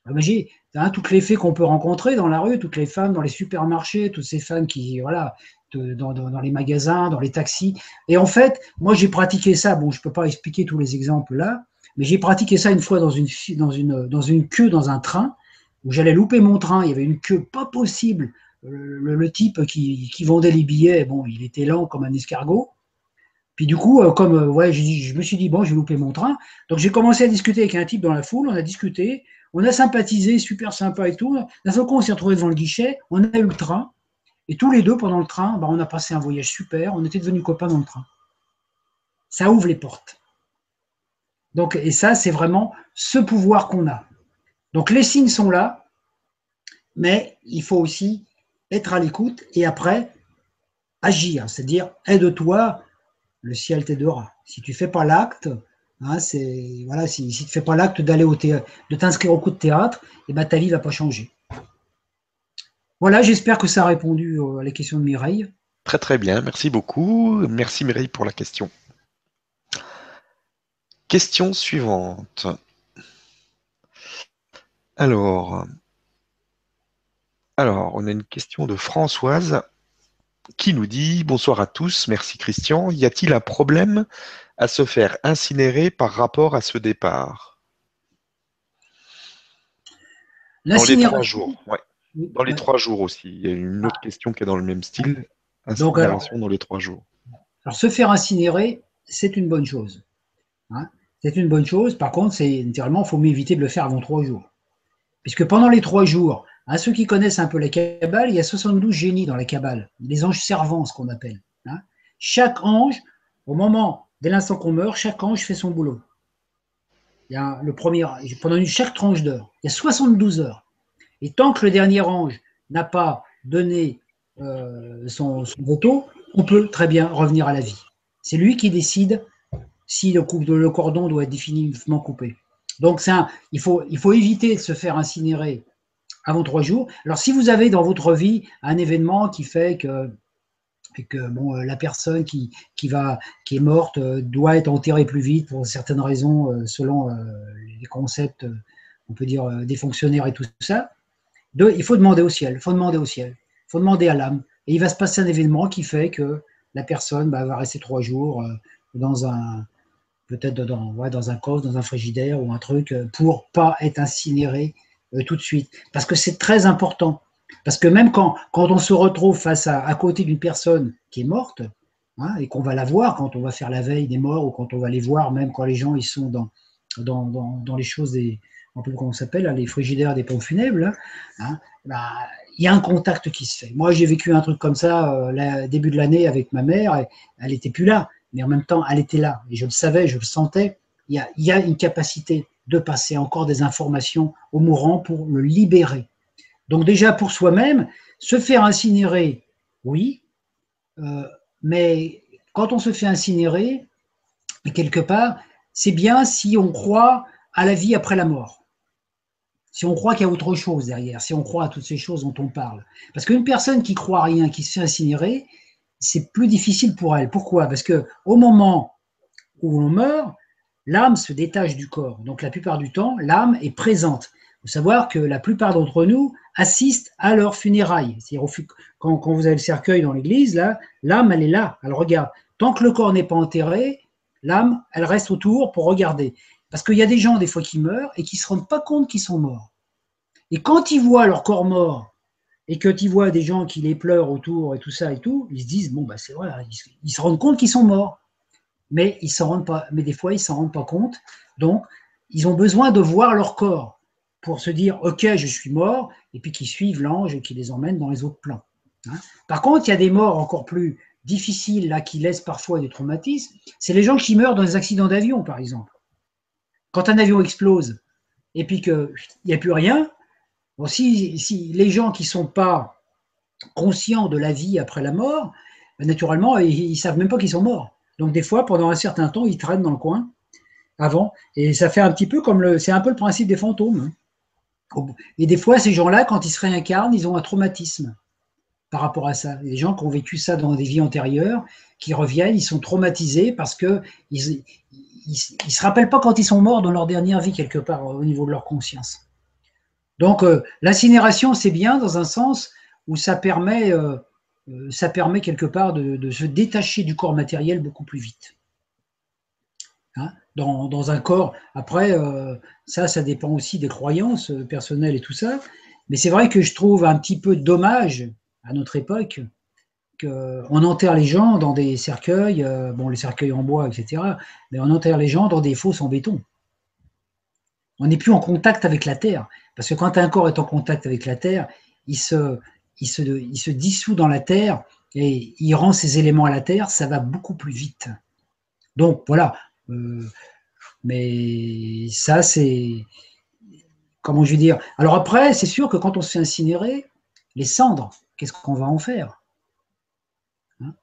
Imagine, Hein, toutes les fées qu'on peut rencontrer dans la rue, toutes les femmes dans les supermarchés, toutes ces femmes qui, voilà, dans, les magasins, dans les taxis. Et en fait, moi, j'ai pratiqué ça. Bon, je ne peux pas expliquer tous les exemples là, mais j'ai pratiqué ça une fois dans une, dans une, dans une queue dans un train où j'allais louper mon train. Il y avait une queue pas possible. Le, type qui, vendait les billets, bon, il était lent comme un escargot. Puis du coup, euh, comme euh, ouais, je, je me suis dit, bon, je vais louper mon train. Donc j'ai commencé à discuter avec un type dans la foule, on a discuté. On a sympathisé, super sympa et tout. D'un seul coup, on s'est retrouvé devant le guichet, on a eu le train, et tous les deux, pendant le train, bah, on a passé un voyage super, on était devenus copains dans le train. Ça ouvre les portes. Donc, et ça, c'est vraiment ce pouvoir qu'on a. Donc les signes sont là, mais il faut aussi être à l'écoute et après agir, c'est-à-dire aide-toi, le ciel t'aidera. Si tu fais pas l'acte, Hein, c'est voilà, si, tu ne fais pas l'acte d'aller au théâtre, de t'inscrire au coup de théâtre, et eh ben, ta vie ne va pas changer. Voilà, j'espère que ça a répondu à la question de Mireille. Très très bien, merci beaucoup. Merci Mireille pour la question. Question suivante. Alors, alors, on a une question de Françoise qui nous dit Bonsoir à tous, merci Christian. Y a-t-il un problème à se faire incinérer par rapport à ce départ? Dans les trois jours, Dans les trois jours aussi. Il y a une autre question qui est dans le même style. Incinération dans les trois jours. Alors, se faire incinérer, c'est une bonne chose. Hein. c'est une bonne chose. Par contre, c'est naturellement, il faut mieux éviter de le faire avant trois jours. Puisque pendant les trois jours, à ceux qui connaissent un peu la Kabbale, il y a 72 génies dans la Kabbale, les anges servants, ce qu'on appelle. Hein. Chaque ange, au moment, dès l'instant qu'on meurt, chaque ange fait son boulot. Il y a le premier, pendant une, chaque tranche d'heure, il y a 72 heures. Et tant que le dernier ange n'a pas donné euh, son, son on peut très bien revenir à la vie. C'est lui qui décide si le, le, cordon doit être définitivement coupé. Donc, il, faut, il faut éviter de se faire incinérer avant trois jours. Alors, si vous avez dans votre vie un événement qui fait que, que bon, euh, la personne qui, qui, va, qui est morte euh, doit être enterrée plus vite pour certaines raisons, euh, selon les concepts, on peut dire, des fonctionnaires et tout ça, il faut demander au ciel. Il faut demander au ciel. Il faut demander à l'âme. Et il va se passer un événement qui fait que la personne bah, va rester trois jours dans un peut-être dans, dans un coffre, dans un frigidaire ou un truc, pour pas être incinérée euh, tout de suite. Parce que c'est très important. Parce que même quand, quand on se retrouve face à, à côté d'une personne qui est morte, hein, et qu'on va la voir quand on va faire la veille des morts, ou quand on va les voir, même quand les gens ils sont dans, dans, dans, les choses des, un peu comment s'appelle, les frigidaires des pompes funèbres, hein, bah, il y a un contact qui se fait. Moi, j'ai vécu un truc comme ça euh, début de l'année avec ma mère. elle n'était plus là, mais en même temps, elle était là. Et je le savais, je le sentais. Il y a, y a une capacité de passer encore des informations au mourant pour le libérer. Donc déjà pour soi-même, se faire incinérer, oui, euh, mais quand on se fait incinérer, quelque part, c'est bien si on croit à la vie après la mort. Si on croit qu'il y a autre chose derrière, si on croit à toutes ces choses dont on parle. Parce qu'une personne qui croit à rien, qui se fait incinérer, c'est plus difficile pour elle. Pourquoi? Parce que au moment où on meurt, l'âme se détache du corps. Donc la plupart du temps, l'âme est présente. Il faut savoir que la plupart d'entre nous assistent à leur funérailles. Quand, quand vous avez le cercueil dans l'église, l'âme, elle est là, elle regarde. Tant que le corps n'est pas enterré, l'âme, elle reste autour pour regarder. Parce qu'il y a des gens, des fois, qui meurent et qui ne se rendent pas compte qu'ils sont morts. Et quand ils voient leur corps mort, et quand ils voient des gens qui les pleurent autour et tout ça et tout, ils se disent, bon, bah, c'est vrai, ils se rendent compte qu'ils sont morts mais ils s'en rendent pas, mais des fois ils s'en rendent pas compte. Donc, ils ont besoin de voir leur corps pour se dire ok, je suis mort, et puis qu'ils suivent l'ange et qui les emmène dans les autres plans. Hein. Par contre, il y a des morts encore plus difficiles là qui laissent parfois des traumatismes. C'est les gens qui meurent dans des accidents d'avion, par exemple. Quand un avion explose et puis qu'il n'y a plus rien, si, les gens qui sont pas conscients de la vie après la mort, naturellement, ils, ne savent même pas qu'ils sont morts. Donc des fois, pendant un certain temps, ils traînent dans le coin avant. Et ça fait un petit peu comme le. C'est un peu le principe des fantômes. Hein. Et des fois, ces gens-là, quand ils se réincarnent, ils ont un traumatisme par rapport à ça. Les gens qui ont vécu ça dans des vies antérieures, qui reviennent, ils sont traumatisés parce que ils, se rappellent pas quand ils sont morts dans leur dernière vie quelque part au niveau de leur conscience. Donc euh, l'incinération, c'est bien dans un sens où ça permet euh, ça permet quelque part de, se détacher du corps matériel beaucoup plus vite. Hein, dans, un corps, après, euh, ça, ça dépend aussi des croyances euh, personnelles et tout ça. Mais c'est vrai que je trouve un petit peu dommage à notre époque qu'on enterre les gens dans des cercueils, bon, les cercueils en bois, etc., mais on enterre les gens dans des fosses en béton. On n'est plus en contact avec la terre. Parce que quand un corps est en contact avec la terre, il se, il se, dissout dans la terre et il rend ses éléments à la terre, ça va beaucoup plus vite. Donc voilà. Euh, mais ça, c'est. Comment je vais dire? Alors après, c'est sûr que quand on se fait incinérer, les cendres, qu'est-ce qu'on va en faire? Hein?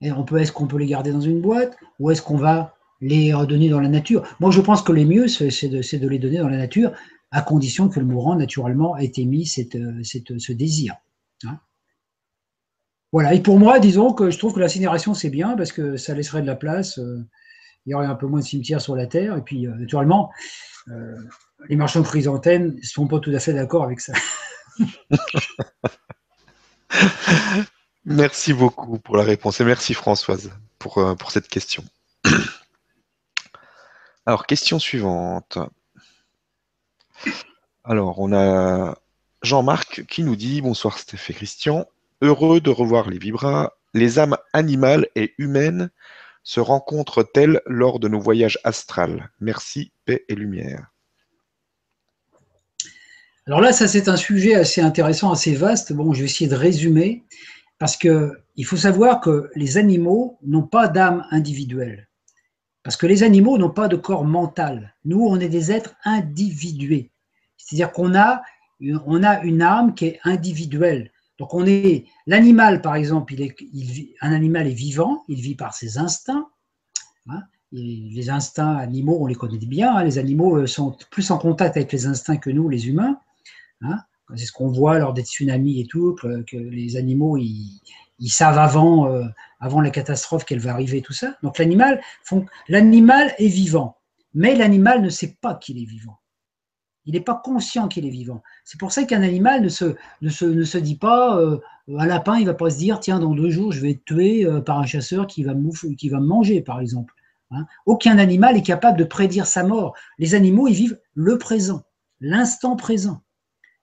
Est-ce qu'on peut les garder dans une boîte Ou est-ce qu'on va les donner dans la nature? Moi, je pense que le mieux, c'est de, les donner dans la nature, à condition que le mourant, naturellement, ait émis ce désir. Hein. voilà, et pour moi, disons que je trouve que l'incinération, c'est bien, parce que ça laisserait de la place, euh, il y aurait un peu moins de cimetières sur la Terre, et puis, euh, naturellement, euh, les marchands de chrysanthèmes ne sont pas tout à fait d'accord avec ça. merci beaucoup pour la réponse, et merci Françoise pour, pour cette question. Alors, question suivante. Alors, on a Jean-Marc qui nous dit Bonsoir Steph et Christian. Heureux de revoir les vibras. Les âmes animales et humaines se rencontrent-elles lors de nos voyages astrales Merci, paix et lumière. Alors là, ça c'est un sujet assez intéressant, assez vaste. Bon, je vais essayer de résumer parce qu'il faut savoir que les animaux n'ont pas d'âme individuelle. Parce que les animaux n'ont pas de corps mental. Nous, on est des êtres individués. C'est-à-dire qu'on a, on a une âme qui est individuelle. Donc on est l'animal, par exemple, il est, un animal est vivant, il vit par ses instincts. Hein. les instincts animaux, on les connaît bien. Hein. les animaux euh, sont plus en contact avec les instincts que nous, les humains. Hein. C'est ce qu'on voit lors des tsunamis et tout, que, les animaux, ils, savent avant, euh, avant la catastrophe qu'elle va arriver, tout ça. Donc l'animal, l'animal est vivant, mais l'animal ne sait pas qu'il est vivant. Il n'est pas conscient qu'il est vivant. C'est pour ça qu'un animal ne se, ne, se, ne se dit pas, euh, un lapin, il ne va pas se dire, tiens, dans deux jours, je vais être tué euh, par un chasseur qui va, me, qui va manger, par exemple. Hein. Aucun animal est capable de prédire sa mort. Les animaux, ils vivent le présent, l'instant présent.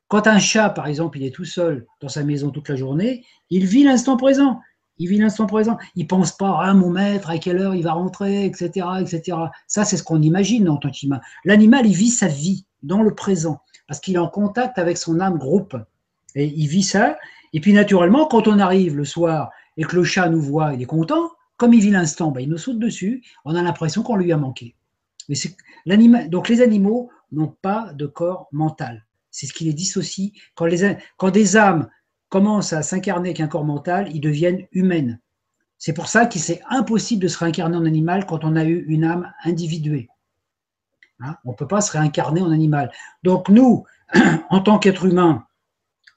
Quand un chat, par exemple, il est tout seul dans sa maison toute la journée, il vit l'instant présent. Il vit l'instant présent. Il pense pas à ah, mon maître, à quelle heure il va rentrer, etc., etc. Ça, c'est ce qu'on imagine en tant qu'humain. L'animal, il vit sa vie dans le présent parce qu'il est en contact avec son âme groupe et il vit ça. Et puis, naturellement, quand on arrive le soir et que le chat nous voit, il est content. Comme il vit l'instant, ben, il nous saute dessus. On a l'impression qu'on lui a manqué. Mais donc, les animaux n'ont pas de corps mental. C'est ce qui les dissocie. Quand des âmes commencent à s'incarner avec un corps mental, ils deviennent humaines. C'est pour ça qu'il c'est impossible de se réincarner en animal quand on a eu une âme individuée. Hein, on ne peut pas se réincarner en animal. Donc nous, en tant qu'être humain,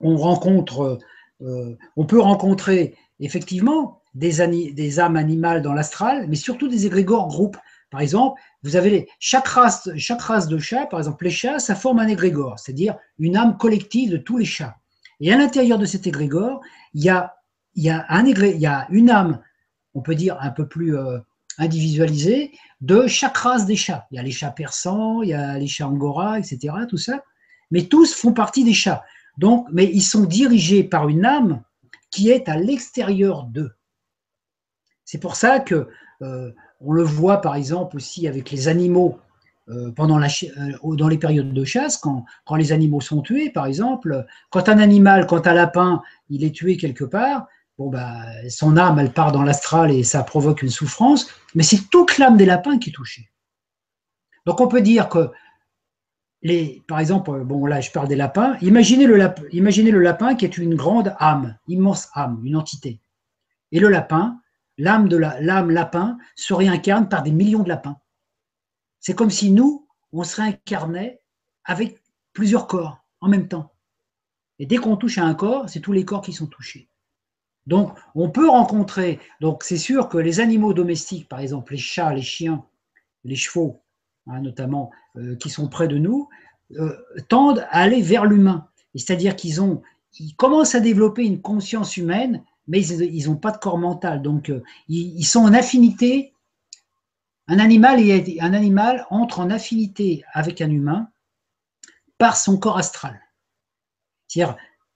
on rencontre, euh, on peut rencontrer effectivement des, âmes animales dans l'astral, mais surtout des égrégores groupes. Par exemple, vous avez chaque, race, chaque race de chats, par exemple les chats, ça forme un égrégore, c'est-à-dire une âme collective de tous les chats. Et à l'intérieur de cet égrégore, il y a une âme, on peut dire un peu plus euh, individualisée, de chaque race des chats. Il y a les chats persans, il y a les chats angora, etc., tout ça. Mais tous font partie des chats. Donc, mais ils sont dirigés par une âme qui est à l'extérieur d'eux. C'est pour ça que euh, on le voit par exemple aussi avec les animaux euh, euh, dans les périodes de chasse, quand, quand, les animaux sont tués, par exemple, quand un animal, quand un lapin, il est tué quelque part, bon bah, son âme, elle part dans l'astral et ça provoque une souffrance, mais c'est toute l'âme des lapins qui est touchée. Donc on peut dire que, les, par exemple, bon là je parle des lapins, imaginez le, imaginez le lapin qui est une grande âme, immense âme, une entité. Et le lapin, l'âme de l'âme lapin se réincarne par des millions de lapins. C'est comme si nous, on se réincarnait avec plusieurs corps en même temps. Et dès qu'on touche à un corps, c'est tous les corps qui sont touchés. Donc, on peut rencontrer. Donc, c'est sûr que les animaux domestiques, par exemple les chats, les chiens, les chevaux, hein, notamment, euh, qui sont près de nous, euh, tendent à aller vers l'humain. C'est-à-dire qu'ils ont, ils commencent à développer une conscience humaine mais ils n'ont pas de corps mental. Donc, euh, ils, sont en affinité. Un animal, un animal entre en affinité avec un humain par son corps astral. Euh,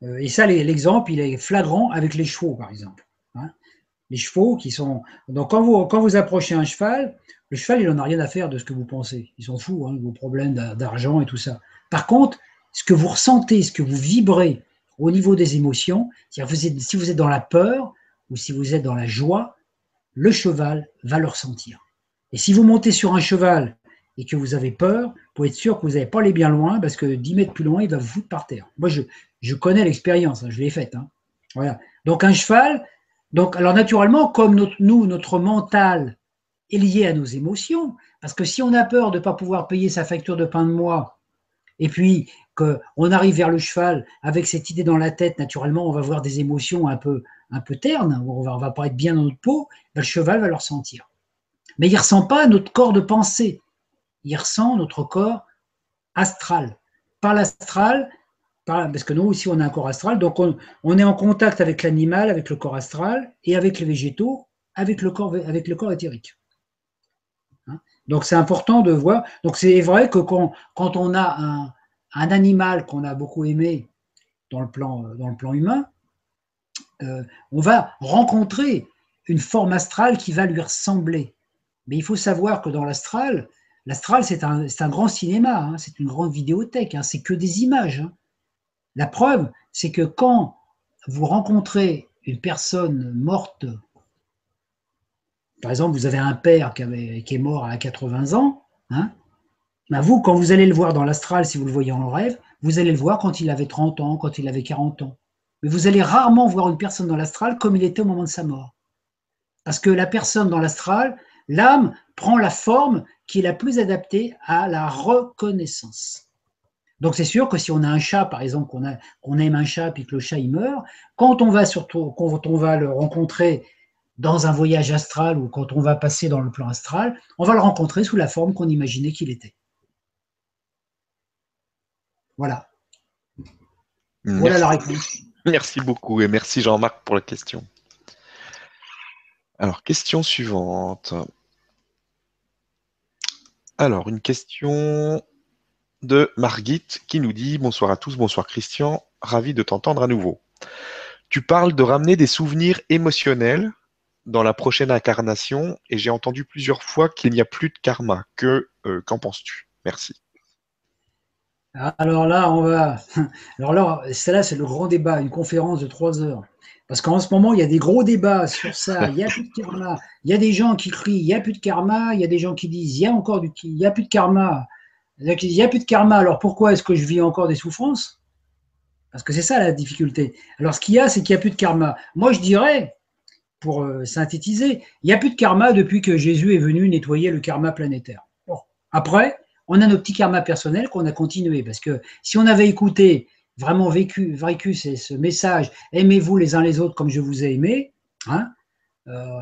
et ça, l'exemple, il est flagrant avec les chevaux, par exemple. Hein. les chevaux qui sont. Donc, quand vous, quand vous approchez un cheval, le cheval, il n'en a rien à faire de ce que vous pensez. Ils sont fous, hein, vos problèmes d'argent et tout ça. Par contre, ce que vous ressentez, ce que vous vibrez, au niveau des émotions, si vous êtes dans la peur ou si vous êtes dans la joie, le cheval va le ressentir. Et si vous montez sur un cheval et que vous avez peur, vous pouvez être sûr que vous n'allez pas aller bien loin parce que 10 mètres plus loin, il va vous foutre par terre. Moi, je, je connais l'expérience, hein, je l'ai faite. Hein. Voilà. Donc un cheval, donc alors naturellement, comme nous, notre mental est lié à nos émotions. Parce que si on a peur de ne pas pouvoir payer sa facture de pain de mois, et puis qu'on arrive vers le cheval avec cette idée dans la tête, naturellement, on va voir des émotions un peu, un peu ternes, on va, va pas être bien dans notre peau, ben, le cheval va le ressentir. Mais il ne ressent pas notre corps de pensée, il ressent notre corps astral. Par l'astral, parce que nous aussi on a un corps astral, donc on, est en contact avec l'animal, avec le corps astral, et avec les végétaux, avec le corps, avec le corps éthérique. Hein? donc c'est important de voir. Donc c'est vrai que quand, on a un, animal qu'on a beaucoup aimé dans le plan, dans le plan humain, euh, on va rencontrer une forme astrale qui va lui ressembler. Mais il faut savoir que dans l'astral, l'astral c'est un, grand cinéma, hein. c'est une grande vidéothèque, hein. c'est que des images. La preuve, c'est que quand vous rencontrez une personne morte, par exemple, vous avez un père qui, est mort à 80 ans, hein, ben vous, quand vous allez le voir dans l'astral, si vous le voyez en rêve, vous allez le voir quand il avait 30 ans, quand il avait 40 ans. Mais vous allez rarement voir une personne dans l'astral comme il était au moment de sa mort. Parce que la personne dans l'astral, l'âme prend la forme qui est la plus adaptée à la reconnaissance. Donc c'est sûr que si on a un chat, par exemple, qu'on aime un chat et que le chat il meurt, quand on va surtout quand on va le rencontrer dans un voyage astral ou quand on va passer dans le plan astral, on va le rencontrer sous la forme qu'on imaginait qu'il était. Voilà. Voilà la réponse. Merci beaucoup et merci Jean-Marc pour la question. Alors, question suivante. Alors, une question de Margit qui nous dit Bonsoir à tous, bonsoir Christian, ravi de t'entendre à nouveau. Tu parles de ramener des souvenirs émotionnels dans la prochaine incarnation et j'ai entendu plusieurs fois qu'il n'y a plus de karma. Que euh, qu'en penses-tu? Merci. Alors là, on va. Alors là, celle-là, c'est le grand débat, une conférence de trois heures. Parce qu'en ce moment, il y a des gros débats sur ça. Il n'y a plus de karma. Il y a des gens qui crient il n'y a plus de karma. Il y a des gens qui disent il y a encore du, il y a plus de karma. Il n'y a plus de karma, alors pourquoi est-ce que je vis encore des souffrances? Parce que c'est ça la difficulté. Alors ce qu'il y a, c'est qu'il n'y a plus de karma. Moi, je dirais, pour euh, synthétiser, il n'y a plus de karma depuis que Jésus est venu nettoyer le karma planétaire. Après, on a nos petits karmas personnels qu'on a continué. Parce que si on avait écouté, vraiment vécu, vécu ce message, aimez-vous les uns les autres comme je vous ai aimé, hein, euh,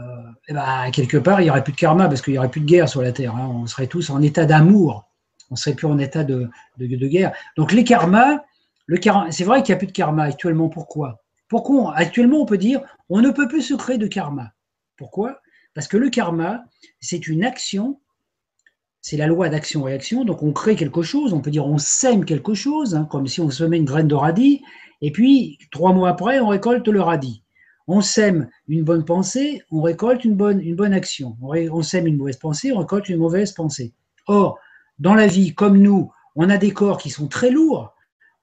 et ben, quelque part, il n'y aurait plus de karma parce qu'il n'y aurait plus de guerre sur la Terre. Hein. On serait tous en état d'amour on serait plus en état de, guerre. Donc les karmas, le c'est vrai qu'il n'y a plus de karma actuellement. Pourquoi? Pourquoi actuellement on peut dire on ne peut plus se créer de karma Pourquoi? Parce que le karma, c'est une action, c'est la loi d'action-réaction. Donc on crée quelque chose, on peut dire on sème quelque chose, hein, comme si on semait une graine de radis, et puis trois mois après on récolte le radis. On sème une bonne pensée, on récolte une bonne, une bonne action. On, on sème une mauvaise pensée, on récolte une mauvaise pensée. Or, dans la vie, comme nous, on a des corps qui sont très lourds.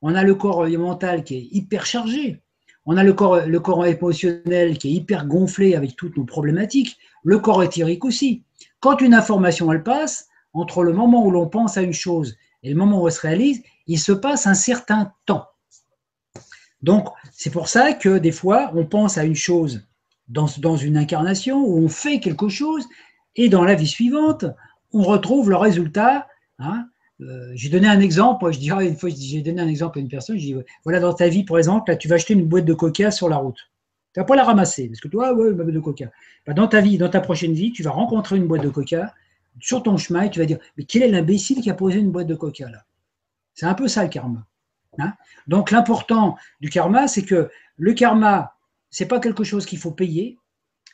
On a le corps mental qui est hyper chargé. On a le corps, le corps émotionnel qui est hyper gonflé avec toutes nos problématiques. Le corps éthérique aussi. Quand une information, elle passe, entre le moment où l'on pense à une chose et le moment où elle se réalise, il se passe un certain temps. Donc, c'est pour ça que des fois, on pense à une chose dans, dans une incarnation, où on fait quelque chose, et dans la vie suivante, on retrouve le résultat Hein euh, j'ai donné un exemple, je dirais une fois, j'ai donné un exemple à une personne, je dis, voilà, dans ta vie, par exemple, là, tu vas acheter une boîte de coca sur la route. Tu vas pas la ramasser, parce que toi, ouais, une boîte de coca. Bah, dans ta vie, dans ta prochaine vie, tu vas rencontrer une boîte de coca sur ton chemin et tu vas dire, mais quel est l'imbécile qui a posé une boîte de coca là? C'est un peu ça le karma. Hein Donc l'important du karma, c'est que le karma, c'est pas quelque chose qu'il faut payer,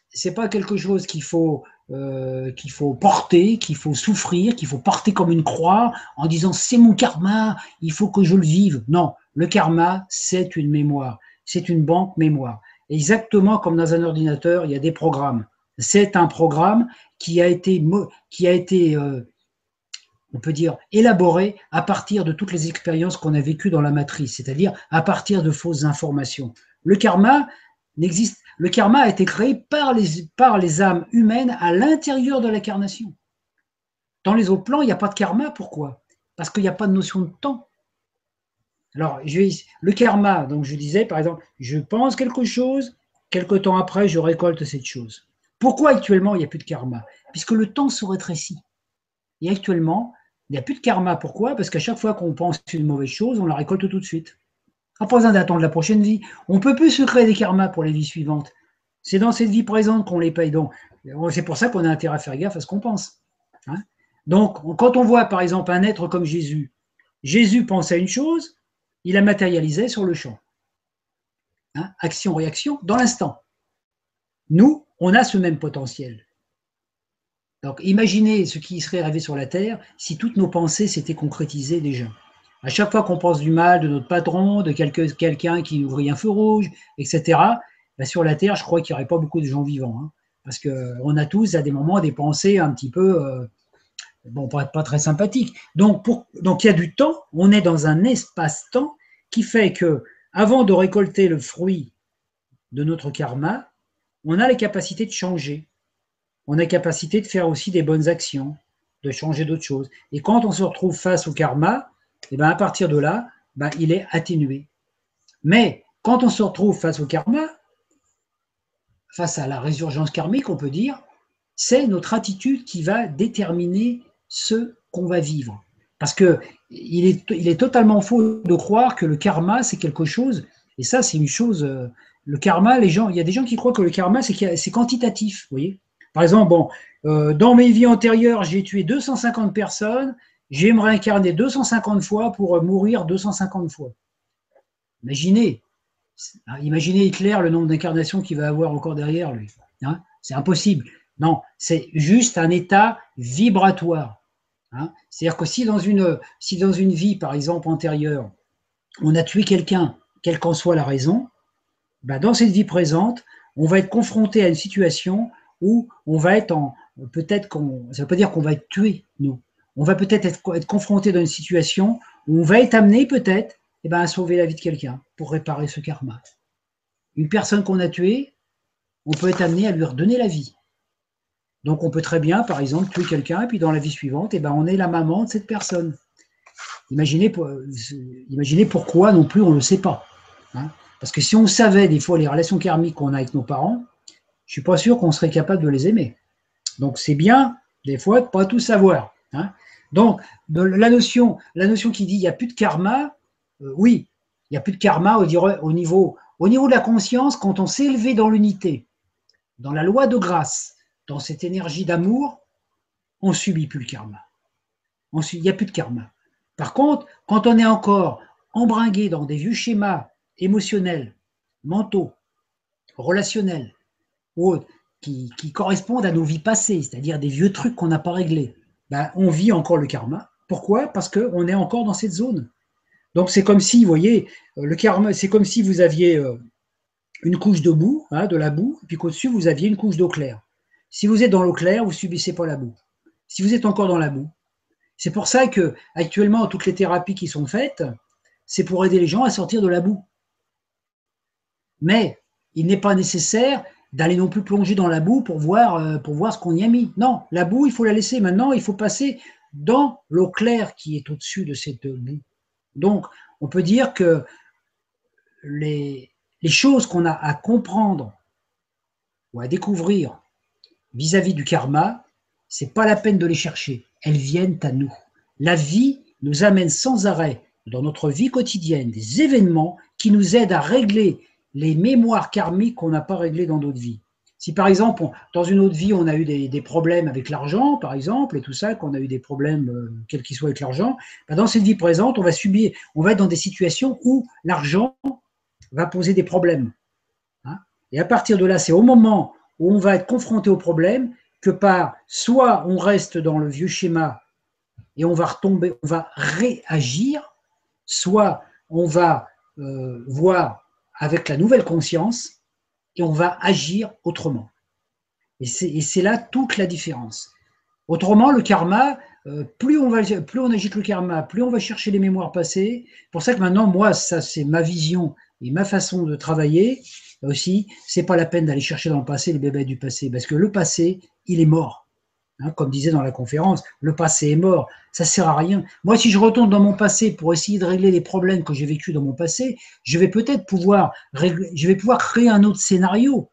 c'est pas quelque chose qu'il faut euh, qu'il faut porter, qu'il faut souffrir, qu'il faut porter comme une croix en disant c'est mon karma, il faut que je le vive. Non, le karma, c'est une mémoire, c'est une banque mémoire. Exactement comme dans un ordinateur, il y a des programmes. C'est un programme qui a été, qui a été euh, on peut dire, élaboré à partir de toutes les expériences qu'on a vécues dans la matrice, c'est-à-dire à partir de fausses informations. Le karma n'existe le karma a été créé par les, âmes humaines à l'intérieur de l'incarnation. Dans les autres plans, il n'y a pas de karma. Pourquoi? Parce qu'il n'y a pas de notion de temps. Alors, le karma, donc je disais, par exemple, je pense quelque chose, quelque temps après, je récolte cette chose. Pourquoi actuellement il n'y a plus de karma? Puisque le temps se rétrécit. Et actuellement, il n'y a plus de karma. Pourquoi? Parce qu'à chaque fois qu'on pense une mauvaise chose, on la récolte tout de suite. Pas besoin d'attendre la prochaine vie. On ne peut plus se créer des karmas pour les vies suivantes. C'est dans cette vie présente qu'on les paye. Donc, c'est pour ça qu'on a intérêt à faire gaffe à ce qu'on pense. Hein. donc, quand on voit par exemple un être comme Jésus, Jésus pense à une chose, il la matérialisait sur le champ. Hein, action-réaction dans l'instant. Nous, on a ce même potentiel. Donc imaginez ce qui serait arrivé sur la Terre si toutes nos pensées s'étaient concrétisées déjà. À chaque fois qu'on pense du mal de notre patron, de quelqu'un qui ouvrit un feu rouge, etc., ben, sur la Terre, je crois qu'il n'y aurait pas beaucoup de gens vivants. Hein. parce qu'on a tous à des moments des pensées un petit peu, euh, bon, pas, pas très sympathiques. Donc, donc il y a du temps, on est dans un espace-temps qui fait que avant de récolter le fruit de notre karma, on a la capacité de changer. On a la capacité de faire aussi des bonnes actions, de changer d'autres choses. Et quand on se retrouve face au karma, et eh ben à partir de là, ben il est atténué. Mais quand on se retrouve face au karma, face à la résurgence karmique, on peut dire, c'est notre attitude qui va déterminer ce qu'on va vivre. Parce que il est, il est totalement faux de croire que le karma, c'est quelque chose, et ça, c'est une chose, euh, le karma, les gens, il y a des gens qui croient que le karma, c'est quantitatif, vous voyez. Par exemple, bon, euh, dans mes vies antérieures, j'ai tué 250 personnes, j'ai me réincarner 250 fois pour mourir 250 fois. Imaginez, imaginez Hitler, le nombre d'incarnations qu'il va avoir encore derrière lui. Hein. c'est impossible. Non, c'est juste un état vibratoire. Hein. C'est-à-dire que si dans, une, si dans une vie, par exemple, antérieure, on a tué quelqu'un, quelle qu'en soit la raison, bah, dans cette vie présente, on va être confronté à une situation où on va être en. Peut-être qu'on. Ça ne veut pas dire qu'on va être tué, nous. On va peut-être être, confronté dans une situation où on va être amené, peut-être, eh ben, à sauver la vie de quelqu'un pour réparer ce karma. Une personne qu'on a tuée, on peut être amené à lui redonner la vie. Donc on peut très bien, par exemple, tuer quelqu'un, et puis dans la vie suivante, eh ben, on est la maman de cette personne. Imaginez, imaginez pourquoi non plus on ne le sait pas. Hein. Parce que si on savait des fois les relations karmiques qu'on a avec nos parents, je ne suis pas sûr qu'on serait capable de les aimer. Donc c'est bien, des fois, de ne pas tout savoir. Hein. Donc la, notion, la notion qui dit il n'y a plus de karma, euh, oui, il n'y a plus de karma au, au, niveau, au niveau de la conscience quand on s'est élevé dans l'unité, dans la loi de grâce, dans cette énergie d'amour, on subit plus le karma. Il n'y a plus de karma. Par contre, quand on est encore embringué dans des vieux schémas émotionnels, mentaux, relationnels, qui, correspondent à nos vies passées, c'est-à-dire des vieux trucs qu'on n'a pas réglés, ben, on vit encore le karma. Pourquoi? Parce qu'on est encore dans cette zone. Donc c'est comme si, vous voyez, le karma, c'est comme si vous aviez euh, une couche de boue, hein, de la boue, puis qu'au-dessus vous aviez une couche d'eau claire. Si vous êtes dans l'eau claire, vous subissez pas la boue. Si vous êtes encore dans la boue, c'est pour ça que actuellement toutes les thérapies qui sont faites, c'est pour aider les gens à sortir de la boue. Mais il n'est pas nécessaire d'aller non plus plonger dans la boue pour voir, euh, pour voir ce qu'on y a mis. Non, la boue, il faut la laisser. Maintenant, il faut passer dans l'eau claire qui est au-dessus de cette boue. Donc, on peut dire que les, les choses qu'on a à comprendre ou à découvrir vis-à-vis du karma, c'est pas la peine de les chercher. Elles viennent à nous. La vie nous amène sans arrêt dans notre vie quotidienne des événements qui nous aident à régler les mémoires karmiques qu'on n'a pas réglées dans d'autres vies. Si par exemple, dans une autre vie, on a eu des, problèmes avec l'argent, par exemple, et tout ça, qu'on a eu des problèmes, euh, quels qu'ils soient avec l'argent, ben, dans cette vie présente, on va subir, on va être dans des situations où l'argent va poser des problèmes. Hein. et à partir de là, c'est au moment où on va être confronté au problème que par soit on reste dans le vieux schéma et on va retomber, on va réagir, soit on va euh, voir avec la nouvelle conscience et on va agir autrement. Et c'est là toute la différence. Autrement, le karma, euh, plus, on agite le karma, plus on va chercher les mémoires passées. pour ça que maintenant, moi, ça c'est ma vision et ma façon de travailler aussi, c'est pas la peine d'aller chercher dans le passé les bébés du passé, parce que le passé, il est mort. Hein, comme disait dans la conférence, le passé est mort, ça sert à rien. Moi, si je retourne dans mon passé pour essayer de régler les problèmes que j'ai vécus dans mon passé, je vais peut-être pouvoir je vais pouvoir créer un autre scénario.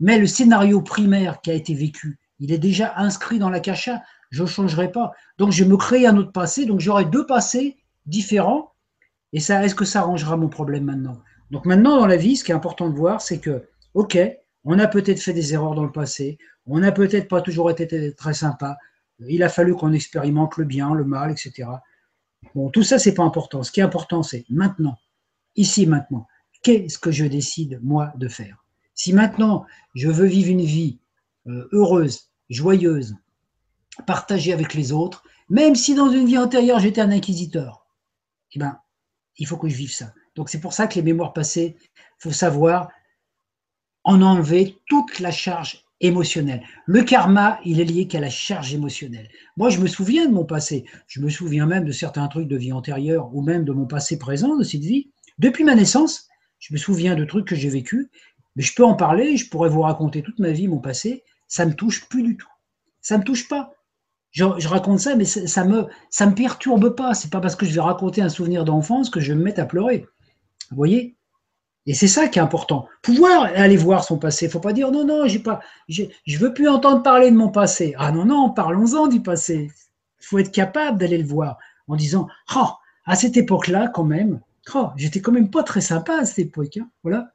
Mais le scénario primaire qui a été vécu, Il est déjà inscrit dans la cacha. Je ne changerai pas. Donc, je vais me créer un autre passé. Donc, j'aurai deux passés différents. Et ça, est-ce que ça arrangera mon problème maintenant? Donc, maintenant, dans la vie, ce qui est important de voir, c'est que, OK, on a peut-être fait des erreurs dans le passé. On n'a peut-être pas toujours été très sympa. Il a fallu qu'on expérimente le bien, le mal, etc. Bon, tout ça, c'est pas important. Ce qui est important, c'est maintenant, ici, maintenant. Qu'est-ce que je décide, moi, de faire? Si maintenant, je veux vivre une vie euh, heureuse, joyeuse, partagée avec les autres, même si dans une vie antérieure, j'étais un inquisiteur, eh ben, il faut que je vive ça. Donc, c'est pour ça que les mémoires passées, il faut savoir en enlever toute la charge émotionnel. Le karma, il est lié qu'à la charge émotionnelle. Moi, je me souviens de mon passé. Je me souviens même de certains trucs de vie antérieure ou même de mon passé présent, de cette vie. Depuis ma naissance, je me souviens de trucs que j'ai vécu, mais je peux en parler, je pourrais vous raconter toute ma vie, mon passé. Ça me touche plus du tout. Ça me touche pas. Je, raconte ça, mais ça, ça, me ça me perturbe pas. C'est pas parce que je vais raconter un souvenir d'enfance que je vais me mettre à pleurer. Vous voyez? Et c'est ça qui est important. Pouvoir aller voir son passé. Il ne faut pas dire non, non, je ne veux plus entendre parler de mon passé. Ah non, non, parlons-en du passé. Il faut être capable d'aller le voir en disant oh, à cette époque-là, quand même, oh, j'étais quand même pas très sympa à cette époque. Hein. Voilà.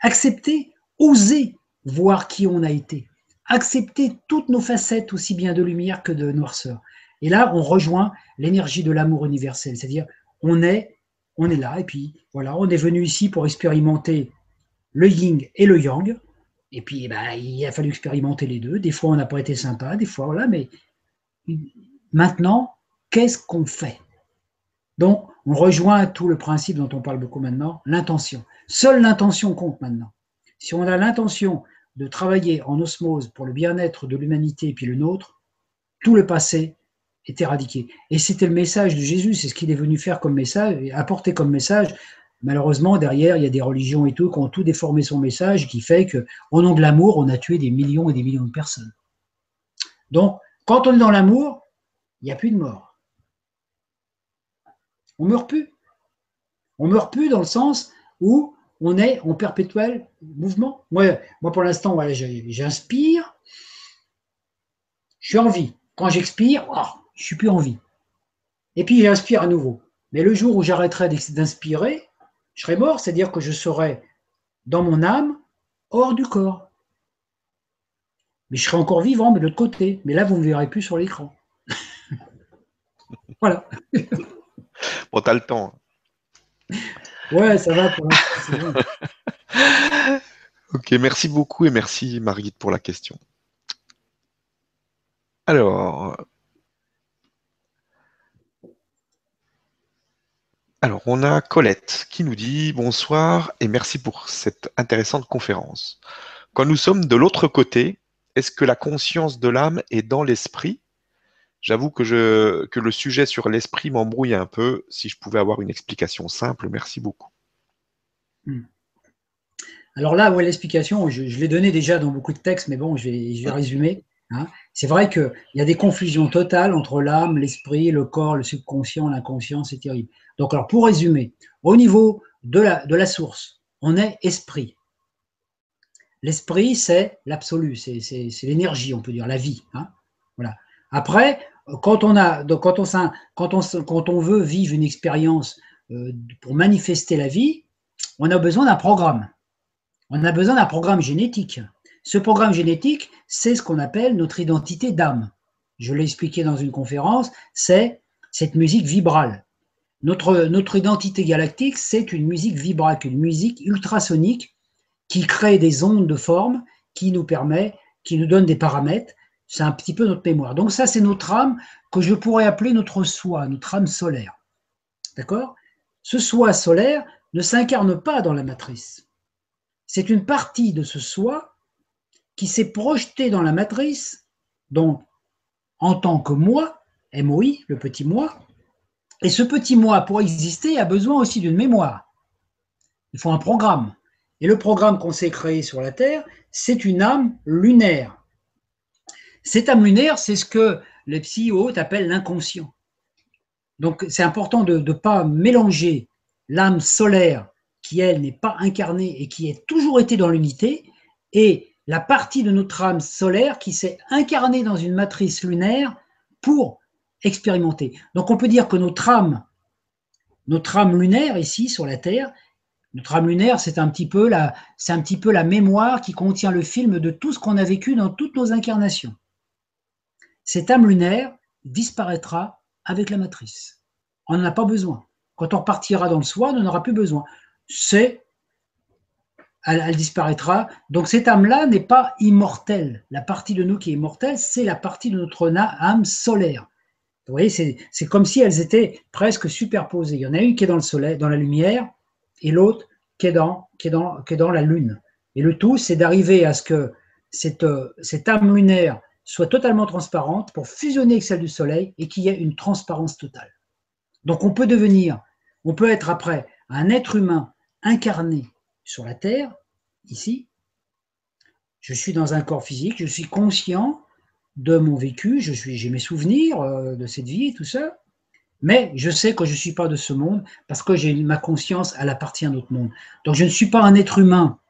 Accepter, oser voir qui on a été. Accepter toutes nos facettes, aussi bien de lumière que de noirceur. Et là, on rejoint l'énergie de l'amour universel. C'est-à-dire, on est on est là, et puis voilà, on est venu ici pour expérimenter le yin et le yang. Et puis, bah, il a fallu expérimenter les deux. Des fois, on n'a pas été sympa, des fois, voilà, mais maintenant, qu'est-ce qu'on fait? Donc, on rejoint tout le principe dont on parle beaucoup maintenant, l'intention. Seule l'intention compte maintenant. Si on a l'intention de travailler en osmose pour le bien-être de l'humanité et puis le nôtre, tout le passé est éradiqué. Et c'était le message de Jésus, c'est ce qu'il est venu faire comme message, apporter comme message. Malheureusement, derrière, il y a des religions et tout qui ont tout déformé son message, qui fait que, au nom de l'amour, on a tué des millions et des millions de personnes. Donc, quand on est dans l'amour, il n'y a plus de mort. On meurt plus. On meurt plus dans le sens où on est en perpétuel mouvement. Moi, moi pour l'instant, voilà, j'inspire, je suis en vie. Quand j'expire, oh, je suis plus en vie. Et puis j'inspire à nouveau. Mais le jour où j'arrêterai d'inspirer, je serai mort, c'est-à-dire que je serai dans mon âme, hors du corps. Mais je serai encore vivant, mais de l'autre côté. Mais là, vous ne me verrez plus sur l'écran. voilà. bon, t'as le temps. Ouais, ça va pour ok, merci beaucoup et merci Marguerite pour la question. Alors, Alors, on a Colette qui nous dit bonsoir et merci pour cette intéressante conférence. Quand nous sommes de l'autre côté, est-ce que la conscience de l'âme est dans l'esprit? J'avoue que, je, que le sujet sur l'esprit m'embrouille un peu. Si je pouvais avoir une explication simple, merci beaucoup. Hmm. Alors là, ouais, l'explication, je, l'ai donnée déjà dans beaucoup de textes, mais bon, je vais, je vais résumer. Hein. C'est vrai qu'il y a des confusions totales entre l'âme, l'esprit, le corps, le subconscient, l'inconscient, c'est terrible. Donc, alors, pour résumer, au niveau de la, source, on est esprit. L'esprit, c'est l'absolu, c'est l'énergie, on peut dire, la vie. Hein. voilà. Après, quand on, a, quand on veut vivre une expérience euh, pour manifester la vie, on a besoin d'un programme. On a besoin d'un programme génétique. Ce programme génétique, c'est ce qu'on appelle notre identité d'âme. Je l'ai expliqué dans une conférence, c'est cette musique vibrale. Notre, identité galactique, c'est une musique vibrale, une musique ultrasonique qui crée des ondes de forme, qui nous permet, qui nous donne des paramètres. C'est un petit peu notre mémoire. Donc ça, c'est notre âme que je pourrais appeler notre soi, notre âme solaire. D'accord? Ce soi solaire ne s'incarne pas dans la matrice. C'est une partie de ce soi qui s'est projeté dans la matrice, donc en tant que moi, MOI, le petit moi, et ce petit moi, pour exister, a besoin aussi d'une mémoire. Il faut un programme. Et le programme qu'on s'est créé sur la Terre, c'est une âme lunaire. Cette âme lunaire, c'est ce que les psy appellent l'inconscient. Donc c'est important de ne pas mélanger l'âme solaire, qui elle n'est pas incarnée et qui a toujours été dans l'unité, et la partie de notre âme solaire qui s'est incarnée dans une matrice lunaire pour expérimenter. Donc on peut dire que notre âme, notre âme lunaire ici sur la Terre, notre âme lunaire, c'est un petit peu la, mémoire qui contient le film de tout ce qu'on a vécu dans toutes nos incarnations. Cette âme lunaire disparaîtra avec la matrice. On n'en a pas besoin. Quand on repartira dans le soi, on n'en aura plus besoin. C'est elle, disparaîtra. Donc cette âme-là n'est pas immortelle. La partie de nous qui est immortelle, c'est la partie de notre âme solaire. Vous voyez, c'est comme si elles étaient presque superposées. Il y en a une qui est dans le soleil, dans la lumière, et l'autre qui est dans, la lune. Et le tout, c'est d'arriver à ce que cette, cette âme lunaire soit totalement transparente pour fusionner avec celle du soleil et qu'il y ait une transparence totale. Donc on peut devenir, on peut être après un être humain incarné sur la Terre, ici. Je suis dans un corps physique, je suis conscient de mon vécu, j'ai mes souvenirs euh, de cette vie et tout ça, mais je sais que je ne suis pas de ce monde parce que ma conscience, elle appartient à notre monde. Donc je ne suis pas un être humain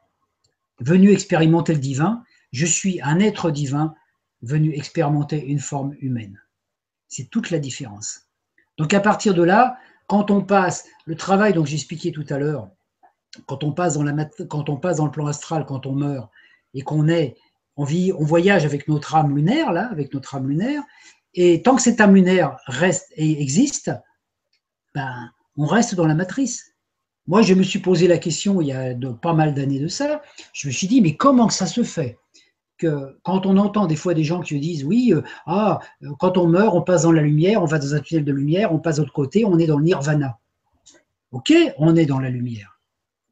venu expérimenter le divin, je suis un être divin venu expérimenter une forme humaine. C'est toute la différence. Donc à partir de là, quand on passe le travail dont j'expliquais tout à l'heure, quand on passe dans la quand on passe dans le plan astral, quand on meurt et qu'on est, on vit, on voyage avec notre âme lunaire là, avec notre âme lunaire, et tant que cette âme lunaire reste et existe, ben, on reste dans la matrice. Moi, je me suis posé la question il y a pas mal d'années de ça. Je me suis dit, mais comment ça se fait que quand on entend des fois des gens qui disent, oui, euh, ah, quand on meurt, on passe dans la lumière, on va dans un tunnel de lumière, on passe de l'autre côté, on est dans le nirvana. Ok, on est dans la lumière.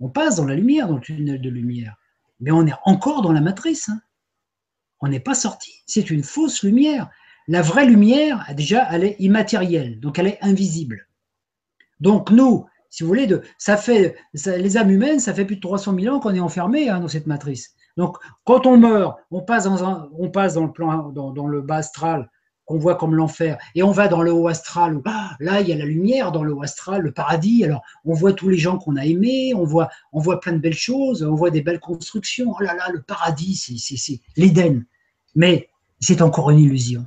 On passe dans la lumière, dans le tunnel de lumière. Mais on est encore dans la matrice. Hein. On n'est pas sorti. C'est une fausse lumière. La vraie lumière, déjà, elle est immatérielle, donc elle est invisible. Donc nous, si vous voulez, ça fait les âmes humaines, ça fait plus de 300 000 ans qu'on est enfermé hein, dans cette matrice. Donc quand on meurt, on passe dans, le plan, dans le bas astral, qu'on voit comme l'enfer. Et on va dans le haut astral, où ah, là, il y a la lumière dans le haut astral, le paradis. Alors, on voit tous les gens qu'on a aimés, on voit, on voit plein de belles choses, on voit des belles constructions. Oh là là, le paradis, c'est l'Éden. Mais c'est encore une illusion.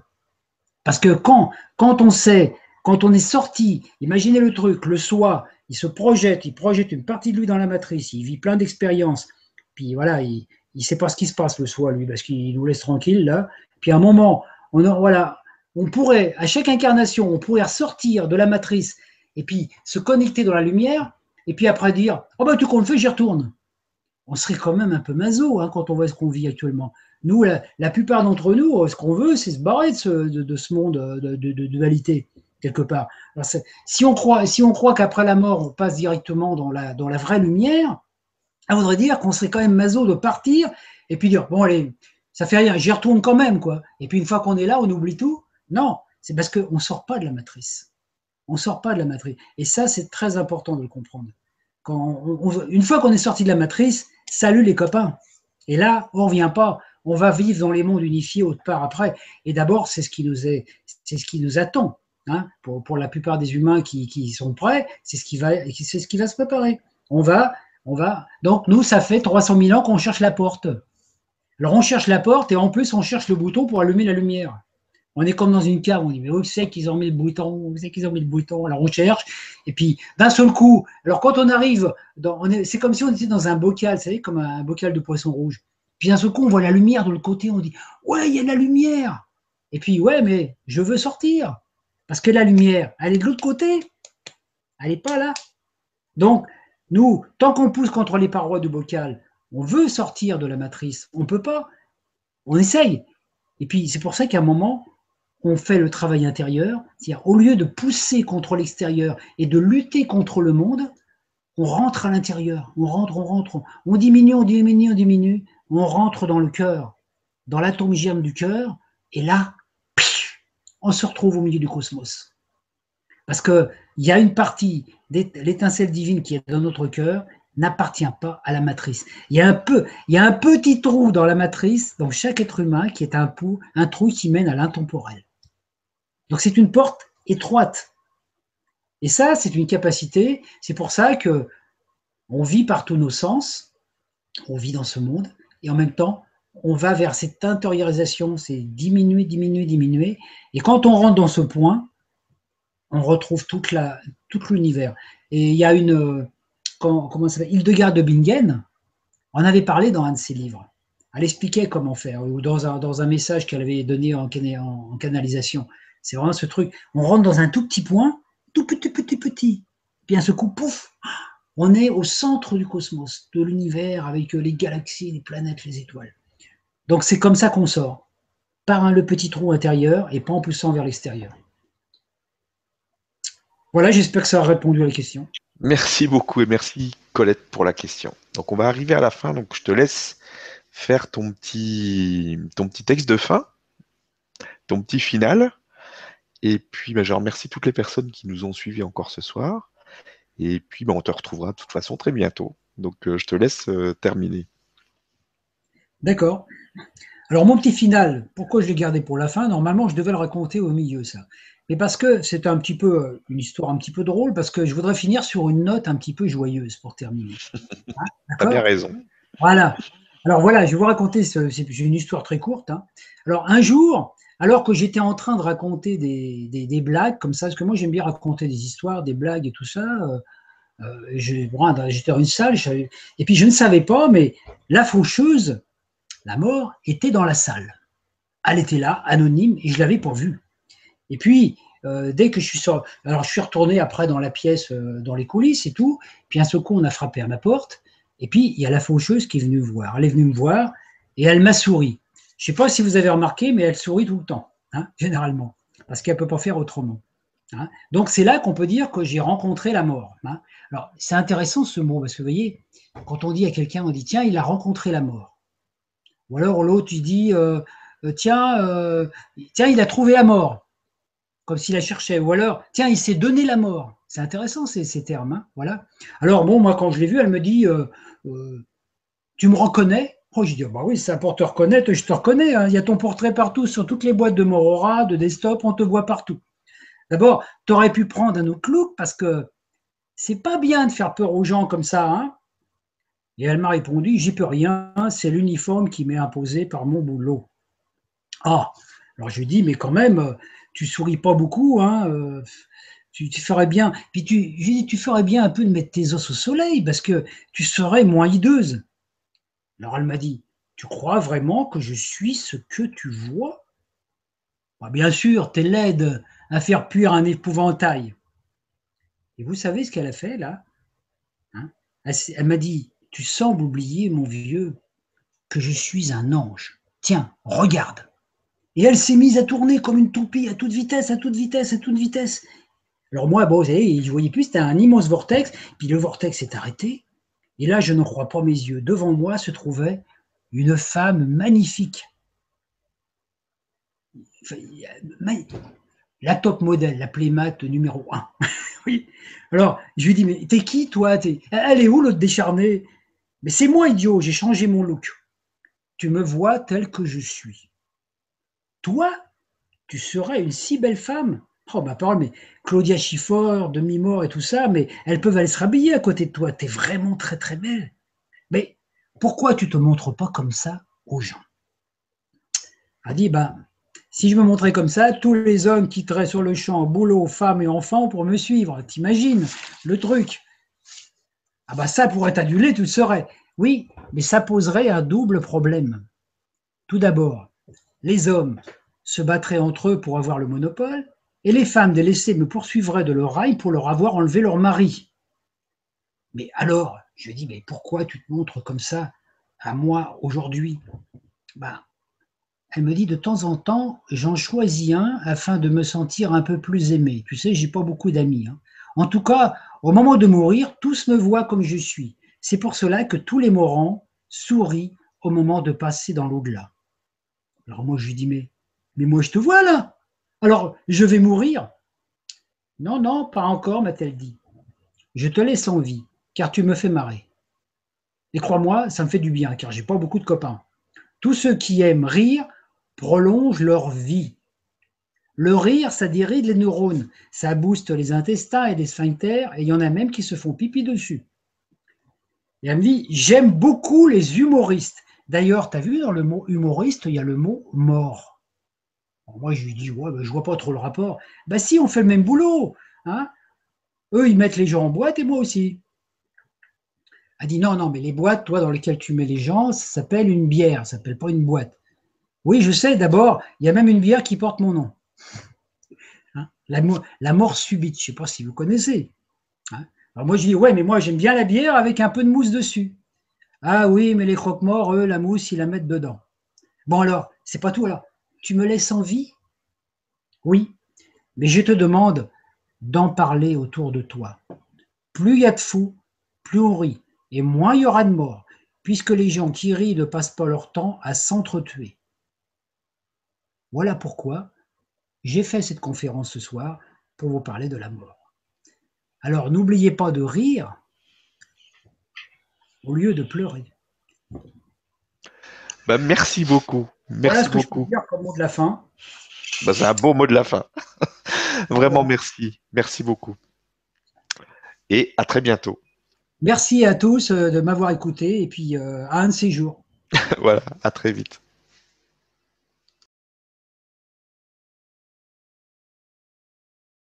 Parce que quand, quand on sait, quand on est sorti, imaginez le truc, le soi, il se projette, il projette une partie de lui dans la matrice, il vit plein d'expériences. Puis voilà, il ne sait pas ce qui se passe, le soi, lui, parce qu'il nous laisse tranquille, là. Puis à un moment, on a, voilà, on pourrait, à chaque incarnation, on pourrait ressortir de la matrice et puis se connecter dans la lumière, et puis après dire Oh ben, tout qu'on fait, j'y retourne. On serait quand même un peu maso hein, quand on voit ce qu'on vit actuellement. Nous, la, plupart d'entre nous, ce qu'on veut, c'est se barrer de ce, monde de, dualité, quelque part. si on croit, si croit qu'après la mort, on passe directement dans la, dans la vraie lumière, ça voudrait dire qu'on serait quand même maso de partir et puis dire Bon, allez, ça fait rien, j'y retourne quand même, quoi. Et puis une fois qu'on est là, on oublie tout non, c'est parce qu'on ne sort pas de la matrice. On ne sort pas de la matrice. Et ça, c'est très important de le comprendre. une fois qu'on est sorti de la matrice, salut les copains. Et là, on ne revient pas. On va vivre dans les mondes unifiés autre part après. Et d'abord, c'est ce qui nous est, c'est ce qui nous attend. Hein. pour, la plupart des humains qui, sont prêts, c'est ce qui va, c'est ce qui va se préparer. On va, on va. Donc nous, ça fait 300 000 ans qu'on cherche la porte. Alors on cherche la porte et en plus on cherche le bouton pour allumer la lumière. On est comme dans une cave, on dit, mais où c'est qu'ils ont mis le bouton Où c'est qu'ils ont mis le bouton? Alors on cherche, et puis d'un seul coup, alors quand on arrive, c'est comme si on était dans un bocal, vous savez, comme un bocal de poisson rouge. Puis d'un seul coup, on voit la lumière de l'autre côté, on dit, ouais, il y a la lumière. Et puis, ouais, mais je veux sortir. Parce que la lumière, elle est de l'autre côté. Elle n'est pas là. Donc, nous, tant qu'on pousse contre les parois du bocal, on veut sortir de la matrice. On ne peut pas. On essaye. Et puis, c'est pour ça qu'à un moment, on fait le travail intérieur, c'est-à-dire au lieu de pousser contre l'extérieur et de lutter contre le monde, on rentre à l'intérieur, on rentre, on rentre, on diminue, on diminue, on diminue, on rentre dans le cœur, dans l'atome germe du cœur, et là, on se retrouve au milieu du cosmos. Parce qu'il y a une partie, l'étincelle divine qui est dans notre cœur, n'appartient pas à la matrice. Il y a un peu, il y a un petit trou dans la matrice, dans chaque être humain, qui est un, un trou qui mène à l'intemporel. Donc c'est une porte étroite. Et ça, c'est une capacité. C'est pour ça que on vit par tous nos sens, on vit dans ce monde, et en même temps, on va vers cette intériorisation, c'est diminuer, diminuer, diminuer. Et quand on rentre dans ce point, on retrouve toute la, tout l'univers. Et il y a une, comment, comment ça s'appelle, Hildegard de Bingen, on avait parlé dans un de ses livres. Elle expliquait comment faire, ou dans un, message qu'elle avait donné en, en, canalisation. C'est vraiment ce truc. On rentre dans un tout petit point, tout petit, petit, petit. Puis un ce coup, pouf, on est au centre du cosmos, de l'univers, avec les galaxies, les planètes, les étoiles. Donc c'est comme ça qu'on sort, par le petit trou intérieur et pas en poussant vers l'extérieur. Voilà, j'espère que ça a répondu à la question. Merci beaucoup et merci Colette pour la question. Donc on va arriver à la fin, donc je te laisse faire ton petit texte de fin, ton petit final. Et puis bah, je remercie toutes les personnes qui nous ont suivis encore ce soir. Et puis, ben, on te retrouvera de toute façon très bientôt. Donc, euh, je te laisse euh, terminer. D'accord. Alors, mon petit final, pourquoi je l'ai gardé pour la fin? Normalement, je devais le raconter au milieu, ça. Mais parce que c'est un petit peu euh, une histoire un petit peu drôle, parce que je voudrais finir sur une note un petit peu joyeuse pour terminer. Hein, T'as bien raison. Voilà. Alors voilà, je vais vous raconter, j'ai une histoire très courte. Hein. Alors un jour, alors que j'étais en train de raconter des, blagues comme ça, parce que moi j'aime bien raconter des histoires, des blagues et tout ça. Euh, euh, j'étais dans une salle, et puis je ne savais pas, mais la faucheuse, la mort, était dans la salle. Elle était là, anonyme, et je l'avais pas vue. Et puis, euh, dès que je suis sorti, alors je suis retourné après dans la pièce, dans les coulisses et tout, puis un secours, on a frappé à ma porte, et puis il y a la faucheuse qui est venue me voir. Elle est venue me voir, et elle m'a souri. Je ne sais pas si vous avez remarqué, mais elle sourit tout le temps, hein, généralement, parce qu'elle ne peut pas faire autrement. Hein. Donc c'est là qu'on peut dire que j'ai rencontré la mort. Hein. Alors c'est intéressant ce mot, parce que vous voyez, quand on dit à quelqu'un, on dit tiens, il a rencontré la mort. Ou alors l'autre, il dit euh, euh, tiens, euh, tiens, il a trouvé la mort, comme s'il la cherchait. Ou alors tiens, il s'est donné la mort. C'est intéressant ces, ces termes. voilà. Alors bon, moi quand je l'ai vue, elle me dit tu me reconnais? Oh, je dis, bah oui, ça pour te reconnaître, je te reconnais. Hein. Il y a ton portrait partout, sur toutes les boîtes de Morora, de desktop, on te voit partout. D'abord, tu aurais pu prendre un autre look parce que c'est pas bien de faire peur aux gens comme ça. Hein. Et elle m'a répondu, j'y peux rien, c'est l'uniforme qui m'est imposé par mon boulot. Ah, alors je lui dis, mais quand même, tu souris pas beaucoup, hein, euh, tu, ferais bien. Puis tu, je lui dis, tu ferais bien un peu de mettre tes os au soleil parce que tu serais moins hideuse. Alors elle m'a dit, tu crois vraiment que je suis ce que tu vois? Bah, Bien sûr, t'es laide à faire puire un épouvantail. Et vous savez ce qu'elle a fait là? Hein? Elle, m'a dit, tu sembles oublier, mon vieux, que je suis un ange. Tiens, regarde. Et elle s'est mise à tourner comme une toupie, à toute vitesse, à toute vitesse, à toute vitesse. Alors moi, bon, vous savez, je voyais plus, c'était un immense vortex, puis le vortex s'est arrêté, et là, je ne crois pas mes yeux. Devant moi se trouvait une femme magnifique. La top modèle, la Playmat numéro 1. oui. Alors, je lui dis, mais t'es qui, toi? Elle est où, l'autre décharnée? Mais c'est moi, idiot, j'ai changé mon look. Tu me vois tel que je suis. Toi, tu serais une si belle femme Oh, ma parole, mais Claudia Schiffer, demi-mort et tout ça, mais elles peuvent aller se rhabiller à côté de toi. Tu es vraiment très, très belle. Mais pourquoi tu te montres pas comme ça aux gens? A dit, ben, si je me montrais comme ça, tous les hommes quitteraient sur le champ boulot, femmes et enfants pour me suivre. T'imagines le truc? Ah bah ça, pour être adulé, tu le. Oui, mais ça poserait un double problème. Tout d'abord, les hommes se battraient entre eux pour avoir le monopole, et les femmes délaissées me poursuivraient de leur rail pour leur avoir enlevé leur mari. Mais alors, je lui dis, mais pourquoi tu te montres comme ça à moi aujourd'hui? Ben, Elle me dit, de temps en temps, j'en choisis un afin de me sentir un peu plus aimé. Tu sais, j'ai pas beaucoup d'amis. Hein. En tout cas, au moment de mourir, tous me voient comme je suis. C'est pour cela que tous les morants sourient au moment de passer dans l'au-delà. Alors moi, je lui dis, mais, mais moi, je te vois là alors, je vais mourir? Non, non, pas encore, m'a-t-elle dit. Je te laisse en vie, car tu me fais marrer. Et crois-moi, ça me fait du bien, car j'ai pas beaucoup de copains. Tous ceux qui aiment rire prolongent leur vie. Le rire, ça dirige les neurones, ça booste les intestins et les sphincters, et il y en a même qui se font pipi dessus. Et elle me dit, j'aime beaucoup les humoristes. D'ailleurs, tu as vu dans le mot humoriste, il y a le mot mort. Moi, je lui dis, ouais, ben, je vois pas trop le rapport. Bah si, on fait le même boulot. Hein Eux, ils mettent les gens en boîte et moi aussi. Elle dit, non, non, mais les boîtes, toi, dans lesquelles tu mets les gens, ça s'appelle une bière, ça s'appelle pas une boîte. Oui, je sais, d'abord, il y a même une bière qui porte mon nom. Hein la, la, mort subite, je ne sais pas si vous connaissez. Hein Alors moi, je dis, ouais, mais moi, j'aime bien la bière avec un peu de mousse dessus. Ah oui, mais les croque-morts, eux, la mousse, ils la mettent dedans. Bon alors, c'est pas tout là. Tu me laisses en vie? Oui, mais je te demande d'en parler autour de toi. Plus il y a de fous, plus on rit, et moins il y aura de morts, puisque les gens qui rient ne passent pas leur temps à s'entretuer. Voilà pourquoi j'ai fait cette conférence ce soir pour vous parler de la mort. Alors n'oubliez pas de rire au lieu de pleurer. Bah, merci beaucoup. Merci voilà ce beaucoup. Que je dire comme mot de la fin. Bah, c'est un beau mot de la fin. Vraiment merci. Merci beaucoup. Et à très bientôt. Merci à tous euh, de m'avoir écouté et puis euh, à un de ces jours. voilà, à très vite.